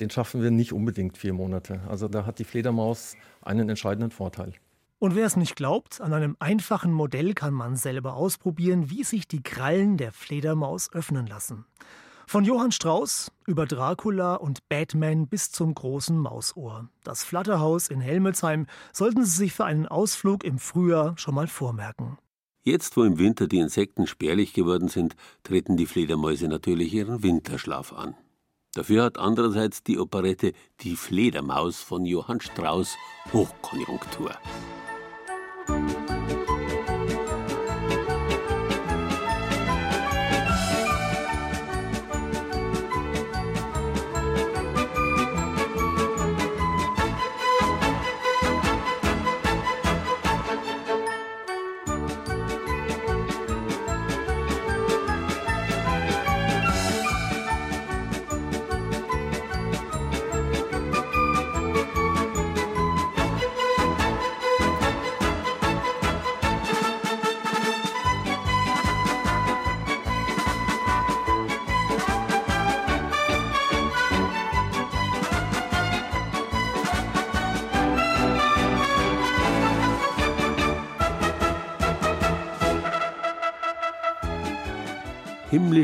Speaker 23: Den schaffen wir nicht unbedingt vier Monate. Also da hat die Fledermaus einen entscheidenden Vorteil.
Speaker 22: Und wer es nicht glaubt, an einem einfachen Modell kann man selber ausprobieren, wie sich die Krallen der Fledermaus öffnen lassen. Von Johann Strauß über Dracula und Batman bis zum großen Mausohr. Das Flatterhaus in Helmelsheim sollten Sie sich für einen Ausflug im Frühjahr schon mal vormerken.
Speaker 3: Jetzt, wo im Winter die Insekten spärlich geworden sind, treten die Fledermäuse natürlich ihren Winterschlaf an. Dafür hat andererseits die Operette Die Fledermaus von Johann Strauß Hochkonjunktur.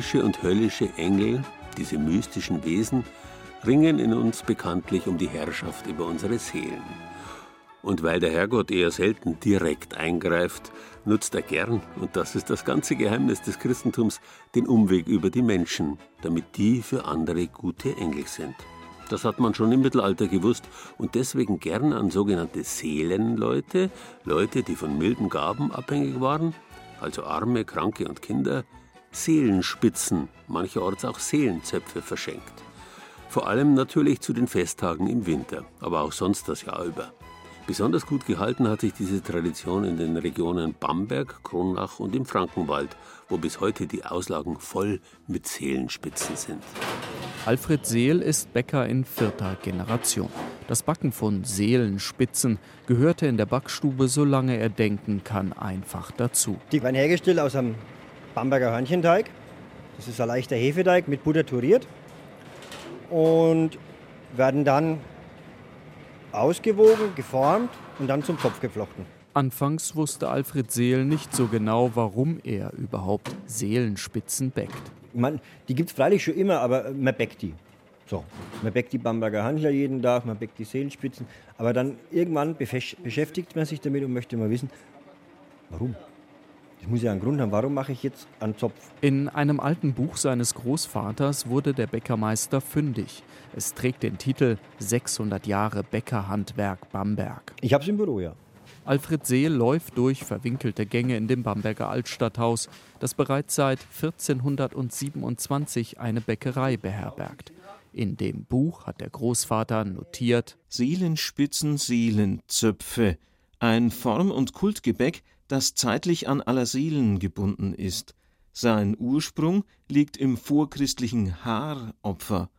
Speaker 3: Himmlische und höllische Engel, diese mystischen Wesen, ringen in uns bekanntlich um die Herrschaft über unsere Seelen. Und weil der Herrgott eher selten direkt eingreift, nutzt er gern, und das ist das ganze Geheimnis des Christentums, den Umweg über die Menschen, damit die für andere gute Engel sind. Das hat man schon im Mittelalter gewusst und deswegen gern an sogenannte Seelenleute, Leute, die von milden Gaben abhängig waren, also Arme, Kranke und Kinder, Seelenspitzen, mancherorts auch Seelenzöpfe verschenkt. Vor allem natürlich zu den Festtagen im Winter, aber auch sonst das Jahr über. Besonders gut gehalten hat sich diese Tradition in den Regionen Bamberg, Kronach und im Frankenwald, wo bis heute die Auslagen voll mit Seelenspitzen sind.
Speaker 26: Alfred Seel ist Bäcker in vierter Generation. Das Backen von Seelenspitzen gehörte in der Backstube, solange er denken kann, einfach dazu.
Speaker 27: Die werden hergestellt aus einem Bamberger Hörnchenteig. Das ist ein leichter Hefeteig mit Butter turiert und werden dann ausgewogen, geformt und dann zum Topf geflochten.
Speaker 26: Anfangs wusste Alfred Seel nicht so genau, warum er überhaupt Seelenspitzen bäckt.
Speaker 27: Man, die gibt es freilich schon immer, aber man bäckt die. So, man bäckt die Bamberger Handler jeden Tag, man bäckt die Seelenspitzen, aber dann irgendwann beschäftigt man sich damit und möchte mal wissen, warum. Ich muss ja einen Grund haben, warum mache ich jetzt einen Zopf?
Speaker 26: In einem alten Buch seines Großvaters wurde der Bäckermeister fündig. Es trägt den Titel 600 Jahre Bäckerhandwerk Bamberg.
Speaker 27: Ich habe es im Büro, ja.
Speaker 26: Alfred Seel läuft durch verwinkelte Gänge in dem Bamberger Altstadthaus, das bereits seit 1427 eine Bäckerei beherbergt. In dem Buch hat der Großvater notiert:
Speaker 28: Seelenspitzen, Seelenzöpfe, ein Form- und Kultgebäck, das zeitlich an aller Seelen gebunden ist. Sein Ursprung liegt im vorchristlichen Haaropfer.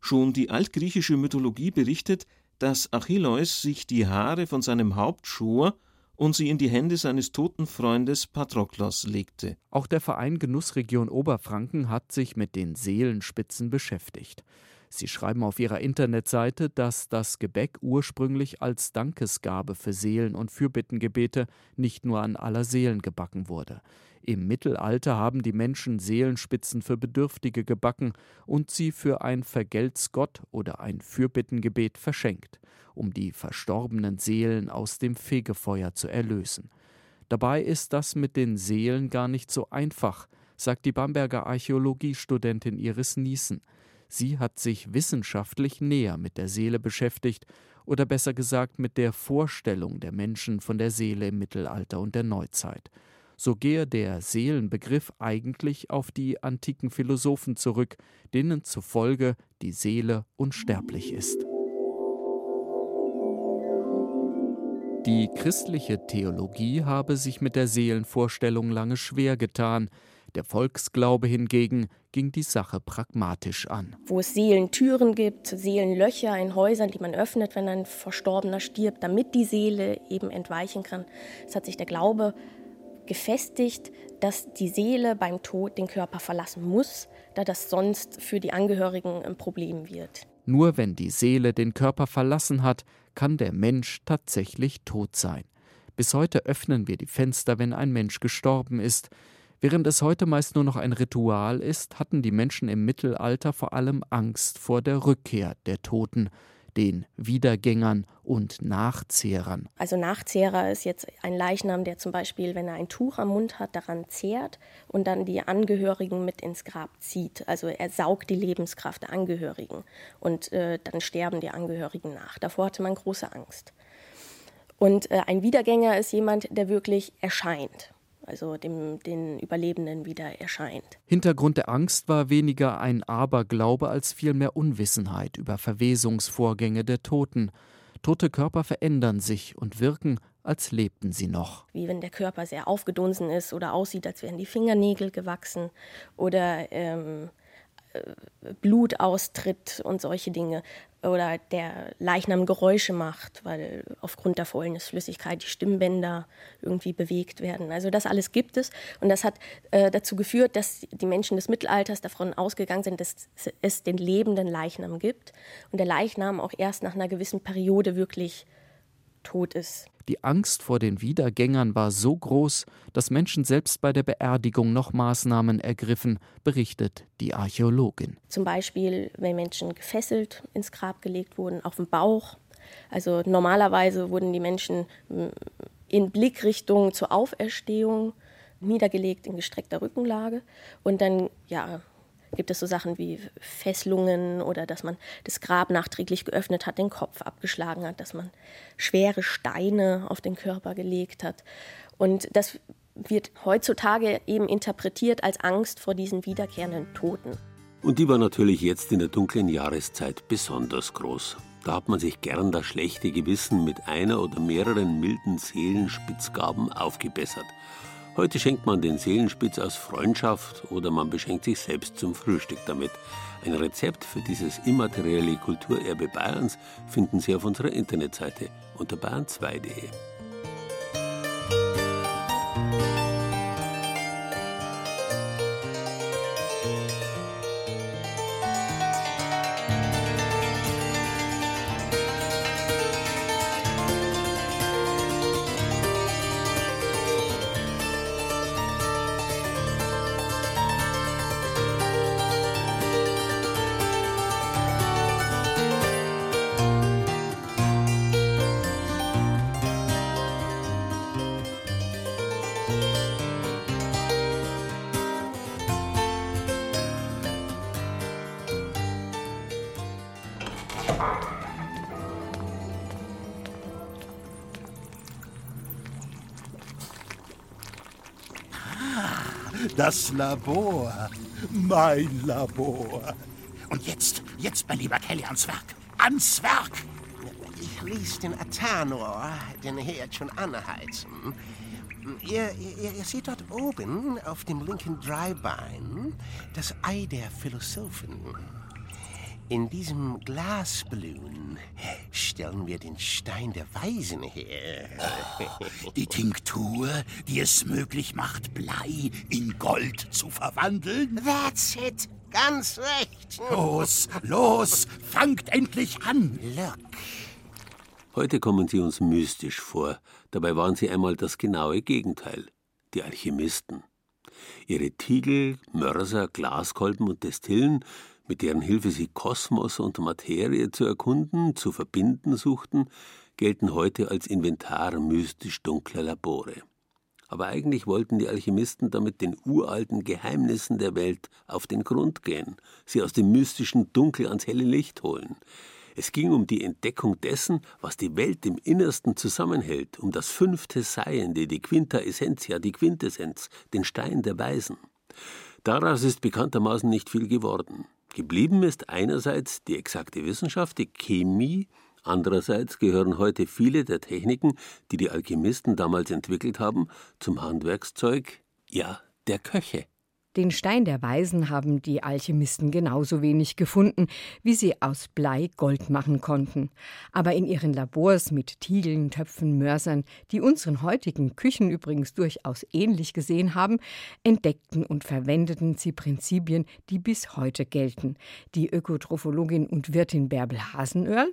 Speaker 28: Schon die altgriechische Mythologie berichtet, dass Achilleus sich die Haare von seinem Haupt schor und sie in die Hände seines toten Freundes Patroklos legte.
Speaker 26: Auch der Verein Genussregion Oberfranken hat sich mit den Seelenspitzen beschäftigt. Sie schreiben auf ihrer Internetseite, dass das Gebäck ursprünglich als Dankesgabe für Seelen- und Fürbittengebete nicht nur an aller Seelen gebacken wurde. Im Mittelalter haben die Menschen Seelenspitzen für Bedürftige gebacken und sie für ein Vergelt's Gott oder ein Fürbittengebet verschenkt, um die verstorbenen Seelen aus dem Fegefeuer zu erlösen. Dabei ist das mit den Seelen gar nicht so einfach, sagt die Bamberger Archäologiestudentin Iris Niesen. Sie hat sich wissenschaftlich näher mit der Seele beschäftigt oder besser gesagt mit der Vorstellung der Menschen von der Seele im Mittelalter und der Neuzeit. So gehe der Seelenbegriff eigentlich auf die antiken Philosophen zurück, denen zufolge die Seele unsterblich ist. Die christliche Theologie habe sich mit der Seelenvorstellung lange schwer getan, Der Volksglaube hingegen ging die Sache pragmatisch an.
Speaker 29: Wo es Seelentüren gibt, Seelenlöcher in Häusern, die man öffnet, wenn ein Verstorbener stirbt, damit die Seele eben entweichen kann. Es hat sich der Glaube gefestigt, dass die Seele beim Tod den Körper verlassen muss, da das sonst für die Angehörigen ein Problem wird.
Speaker 26: Nur wenn die Seele den Körper verlassen hat, kann der Mensch tatsächlich tot sein. Bis heute öffnen wir die Fenster, wenn ein Mensch gestorben ist. Während es heute meist nur noch ein Ritual ist, hatten die Menschen im Mittelalter vor allem Angst vor der Rückkehr der Toten, den Wiedergängern und Nachzehrern.
Speaker 29: Also Nachzehrer ist jetzt ein Leichnam, der zum Beispiel, wenn er ein Tuch am Mund hat, daran zehrt und dann die Angehörigen mit ins Grab zieht. Also er saugt die Lebenskraft der Angehörigen und äh, dann sterben die Angehörigen nach. Davor hatte man große Angst. Und äh, ein Wiedergänger ist jemand, der wirklich erscheint also dem, den Überlebenden wieder erscheint.
Speaker 26: Hintergrund der Angst war weniger ein Aberglaube als vielmehr Unwissenheit über Verwesungsvorgänge der Toten. Tote Körper verändern sich und wirken, als lebten sie noch.
Speaker 29: Wie wenn der Körper sehr aufgedunsen ist oder aussieht, als wären die Fingernägel gewachsen oder ähm, äh, Blut austritt und solche Dinge oder der Leichnam Geräusche macht, weil aufgrund der Fäulnisflüssigkeit die Stimmbänder irgendwie bewegt werden. Also das alles gibt es und das hat äh, dazu geführt, dass die Menschen des Mittelalters davon ausgegangen sind, dass es den lebenden Leichnam gibt und der Leichnam auch erst nach einer gewissen Periode wirklich tot ist.
Speaker 26: Die Angst vor den Wiedergängern war so groß, dass Menschen selbst bei der Beerdigung noch Maßnahmen ergriffen, berichtet die Archäologin.
Speaker 29: Zum Beispiel, wenn Menschen gefesselt ins Grab gelegt wurden, auf dem Bauch. Also normalerweise wurden die Menschen hm, in Blickrichtung zur Auferstehung niedergelegt in gestreckter Rückenlage und dann ja gibt es so Sachen wie Fesselungen oder dass man das Grab nachträglich geöffnet hat, den Kopf abgeschlagen hat, dass man schwere Steine auf den Körper gelegt hat. Und das wird heutzutage eben interpretiert als Angst vor diesen wiederkehrenden Toten.
Speaker 3: Und die war natürlich jetzt in der dunklen Jahreszeit besonders groß. Da hat man sich gern das schlechte Gewissen mit einer oder mehreren milden Seelenspitzgaben aufgebessert. Heute schenkt man den Seelenspitz aus Freundschaft oder man beschenkt sich selbst zum Frühstück damit. Ein Rezept für dieses immaterielle Kulturerbe Bayerns finden Sie auf unserer Internetseite unter bayern2.de.
Speaker 30: Labor. Mein Labor. Und jetzt, jetzt, mein lieber Kelly, ans Werk. Ans Werk!
Speaker 31: Ich ließ den Athanor, den Herd, schon anheizen. Ihr, ihr, ihr, seht dort oben auf dem linken Dreibein das Ei der Philosophen. In diesem Glasballon stellen wir den Stein der Weisen her.
Speaker 30: Die Tinktur, die es möglich macht, Blei in Gold zu verwandeln?
Speaker 31: That's it. Ganz recht.
Speaker 30: Los, los, fangt endlich an.
Speaker 31: Look.
Speaker 3: Heute kommen sie uns mystisch vor. Dabei waren sie einmal das genaue Gegenteil. Die Alchemisten. Ihre Tiegel, Mörser, Glaskolben und Destillen mit deren Hilfe sie Kosmos und Materie zu erkunden, zu verbinden suchten, gelten heute als Inventar mystisch dunkler Labore. Aber eigentlich wollten die Alchemisten damit den uralten Geheimnissen der Welt auf den Grund gehen, sie aus dem mystischen Dunkel ans helle Licht holen. Es ging um die Entdeckung dessen, was die Welt im Innersten zusammenhält, um das fünfte Seiende, die Quinta Essentia, die Quintessenz, den Stein der Weisen. Daraus ist bekanntermaßen nicht viel geworden. Geblieben ist einerseits die exakte Wissenschaft, die Chemie, andererseits gehören heute viele der Techniken, die die Alchemisten damals entwickelt haben, zum Handwerkszeug, ja, der Köche.
Speaker 32: Den Stein der Weisen haben die Alchemisten genauso wenig gefunden, wie sie aus Blei Gold machen konnten. Aber in ihren Labors mit Tiegeln, Töpfen, Mörsern, die unseren heutigen Küchen übrigens durchaus ähnlich gesehen haben, entdeckten und verwendeten sie Prinzipien, die bis heute gelten. Die Ökotrophologin und Wirtin Bärbel Hasenöhrl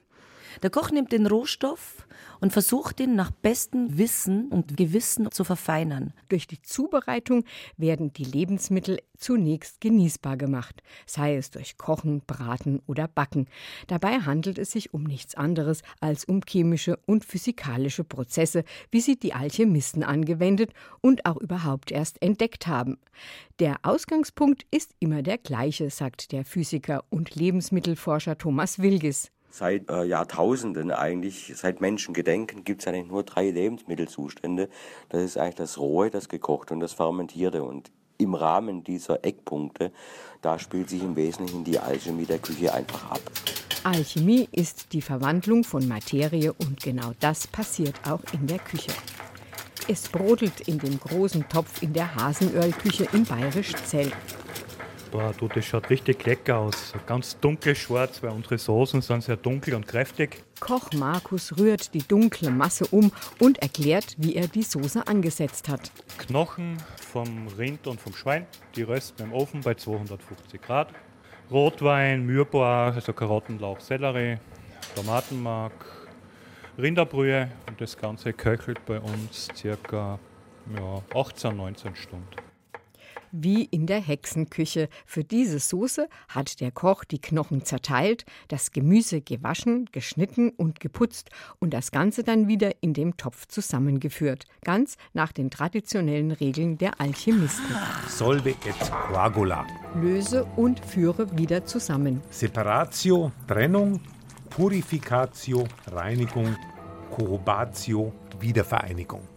Speaker 33: der Koch nimmt den Rohstoff und versucht ihn nach bestem Wissen und Gewissen zu verfeinern.
Speaker 32: Durch die Zubereitung werden die Lebensmittel zunächst genießbar gemacht, sei es durch Kochen, Braten oder Backen. Dabei handelt es sich um nichts anderes als um chemische und physikalische Prozesse, wie sie die Alchemisten angewendet und auch überhaupt erst entdeckt haben. Der Ausgangspunkt ist immer der gleiche, sagt der Physiker und Lebensmittelforscher Thomas Wilges
Speaker 34: seit äh, Jahrtausenden eigentlich, seit Menschengedenken, gibt es eigentlich nur drei Lebensmittelzustände. Das ist eigentlich das Rohe, das Gekochte und das Fermentierte. Und im Rahmen dieser Eckpunkte, da spielt sich im Wesentlichen die Alchemie der Küche einfach ab.
Speaker 32: Alchemie ist die Verwandlung von Materie und genau das passiert auch in der Küche. Es brodelt in dem großen Topf in der Hasenöhrlküche in Bayerisch Zell.
Speaker 35: Boah, du, das schaut richtig lecker aus. Ganz dunkel schwarz, weil unsere Soßen sind sehr dunkel und kräftig.
Speaker 32: Koch Markus rührt die dunkle Masse um und erklärt, wie er die Soße angesetzt hat.
Speaker 35: Knochen vom Rind und vom Schwein, die rösten im Ofen bei 250 Grad. Rotwein, Mürboa, also Karotten, Lauch, Sellerie, Tomatenmark, Rinderbrühe und das Ganze köchelt bei uns circa ja, 18, 19 Stunden
Speaker 32: wie in der Hexenküche. Für diese Soße hat der Koch die Knochen zerteilt, das Gemüse gewaschen, geschnitten und geputzt und das Ganze dann wieder in dem Topf zusammengeführt, ganz nach den traditionellen Regeln der Alchemisten.
Speaker 30: Solve et coagula.
Speaker 32: Löse und führe wieder zusammen.
Speaker 30: Separatio, Trennung, Purificatio, Reinigung, Cohobatio, Wiedervereinigung.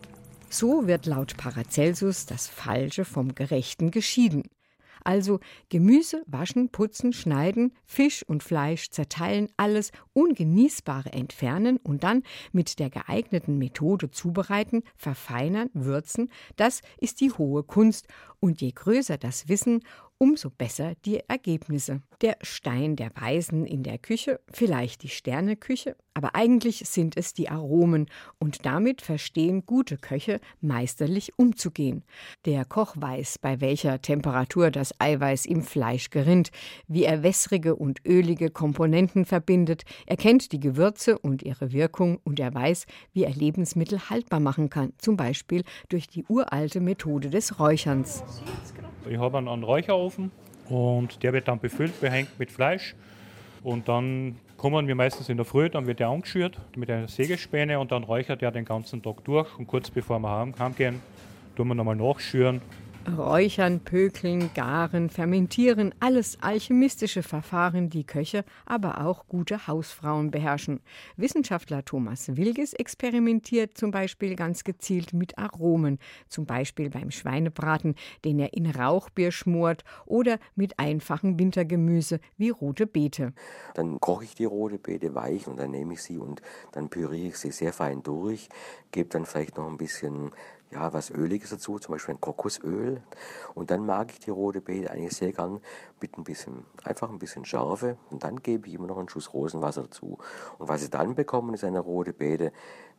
Speaker 32: So wird laut Paracelsus das Falsche vom Gerechten geschieden. Also Gemüse waschen, putzen, schneiden, Fisch und Fleisch zerteilen, alles Ungenießbare entfernen und dann mit der geeigneten Methode zubereiten, verfeinern, würzen, das ist die hohe Kunst. Und je größer das Wissen, umso besser die Ergebnisse. Der Stein der Weisen in der Küche, vielleicht die Sterneküche, aber eigentlich sind es die Aromen und damit verstehen gute Köche meisterlich umzugehen. Der Koch weiß, bei welcher Temperatur das Eiweiß im Fleisch gerinnt, wie er wässrige und ölige Komponenten verbindet, er kennt die Gewürze und ihre Wirkung und er weiß, wie er Lebensmittel haltbar machen kann, zum Beispiel durch die uralte Methode des Räucherns.
Speaker 35: Ich habe einen Räucherofen und der wird dann befüllt, behängt mit Fleisch. Und dann kommen wir meistens in der Früh, dann wird der angeschürt mit einer Sägespäne und dann räuchert er den ganzen Tag durch. Und kurz bevor wir heimgehen, tun wir nochmal nachschüren
Speaker 32: Räuchern, Pökeln, Garen, Fermentieren, alles alchemistische Verfahren, die Köche, aber auch gute Hausfrauen beherrschen. Wissenschaftler Thomas Wilges experimentiert zum Beispiel ganz gezielt mit Aromen, zum Beispiel beim Schweinebraten, den er in Rauchbier schmort oder mit einfachem Wintergemüse wie rote Beete.
Speaker 34: Dann koche ich die rote Beete weich und dann nehme ich sie und dann püriere ich sie sehr fein durch, gebe dann vielleicht noch ein bisschen ja, was Öliges dazu, zum Beispiel ein Kokosöl. Und dann mag ich die rote Beete eigentlich sehr gern mit ein bisschen, einfach ein bisschen Schärfe. Und dann gebe ich immer noch einen Schuss Rosenwasser dazu. Und was Sie dann bekommen, ist eine rote Beete,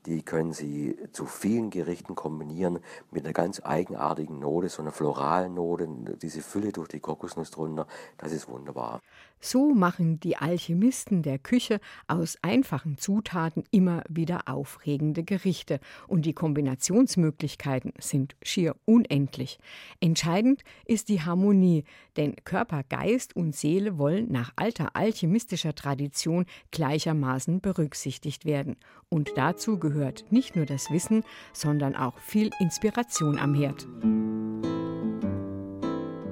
Speaker 34: die können Sie zu vielen Gerichten kombinieren mit einer ganz eigenartigen Note, so einer floralen Note, diese Fülle durch die Kokosnuss drunter. Das ist wunderbar.
Speaker 32: So machen die Alchemisten der Küche aus einfachen Zutaten immer wieder aufregende Gerichte und die Kombinationsmöglichkeiten sind schier unendlich. Entscheidend ist die Harmonie, denn Körper, Geist und Seele wollen nach alter alchemistischer Tradition gleichermaßen berücksichtigt werden. Und dazu gehört nicht nur das Wissen, sondern auch viel Inspiration am Herd.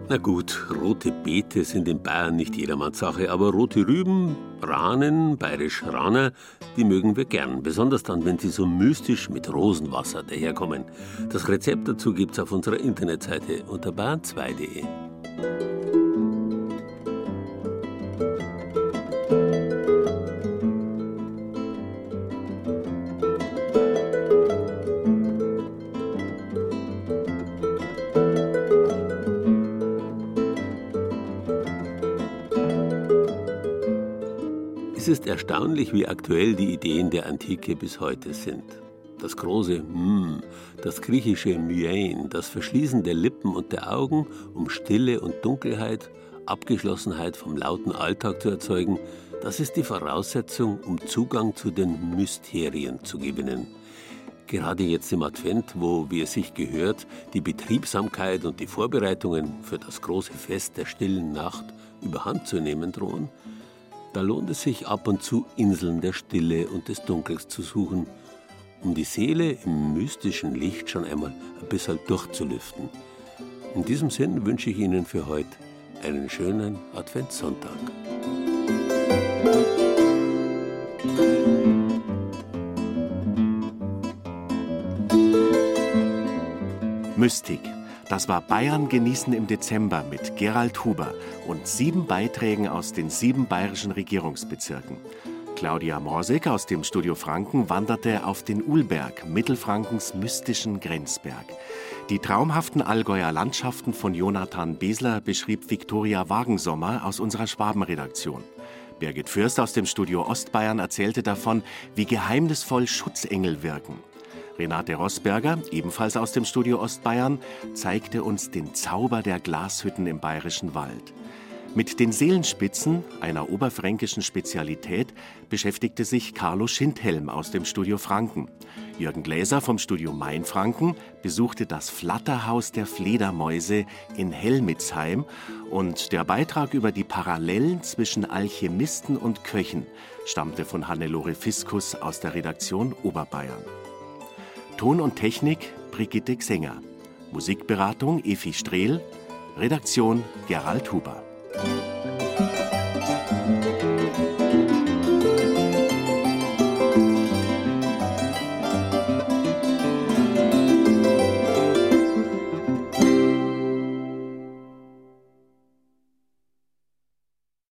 Speaker 3: Na gut, rote Beete sind in Bayern nicht jedermanns Sache, aber rote Rüben, Rahnen, bayerisch Raner, die mögen wir gern. Besonders dann, wenn sie so mystisch mit Rosenwasser daherkommen. Das Rezept dazu gibt's auf unserer Internetseite unter bayern2.de. Es ist erstaunlich, wie aktuell die Ideen der Antike bis heute sind. Das große M, das griechische Myein, das Verschließen der Lippen und der Augen, um Stille und Dunkelheit, Abgeschlossenheit vom lauten Alltag zu erzeugen, das ist die Voraussetzung, um Zugang zu den Mysterien zu gewinnen. Gerade jetzt im Advent, wo, wie es sich gehört, die Betriebsamkeit und die Vorbereitungen für das große Fest der stillen Nacht überhand zu nehmen drohen, da lohnt es sich ab und zu Inseln der Stille und des Dunkels zu suchen, um die Seele im mystischen Licht schon einmal ein bisschen durchzulüften. In diesem Sinn wünsche ich Ihnen für heute einen schönen Adventssonntag.
Speaker 36: Mystik. Das war Bayern genießen im Dezember mit Gerald Huber und sieben Beiträgen aus den sieben bayerischen Regierungsbezirken. Claudia Morsig aus dem Studio Franken wanderte auf den Ulberg, Mittelfrankens mystischen Grenzberg. Die traumhaften Allgäuer Landschaften von Jonathan Besler beschrieb Viktoria Wagensommer aus unserer Schwabenredaktion. Birgit Fürst aus dem Studio Ostbayern erzählte davon, wie geheimnisvoll Schutzengel wirken. Renate Rosberger, ebenfalls aus dem Studio Ostbayern, zeigte uns den Zauber der Glashütten im bayerischen Wald. Mit den Seelenspitzen, einer oberfränkischen Spezialität, beschäftigte sich Carlo Schindhelm aus dem Studio Franken. Jürgen Gläser vom Studio Mainfranken besuchte das Flatterhaus der Fledermäuse in Helmitzheim und der Beitrag über die Parallelen zwischen Alchemisten und Köchen stammte von Hannelore Fiskus aus der Redaktion Oberbayern. Ton und Technik Brigitte Xenger. Musikberatung Efi Strehl. Redaktion Gerald Huber.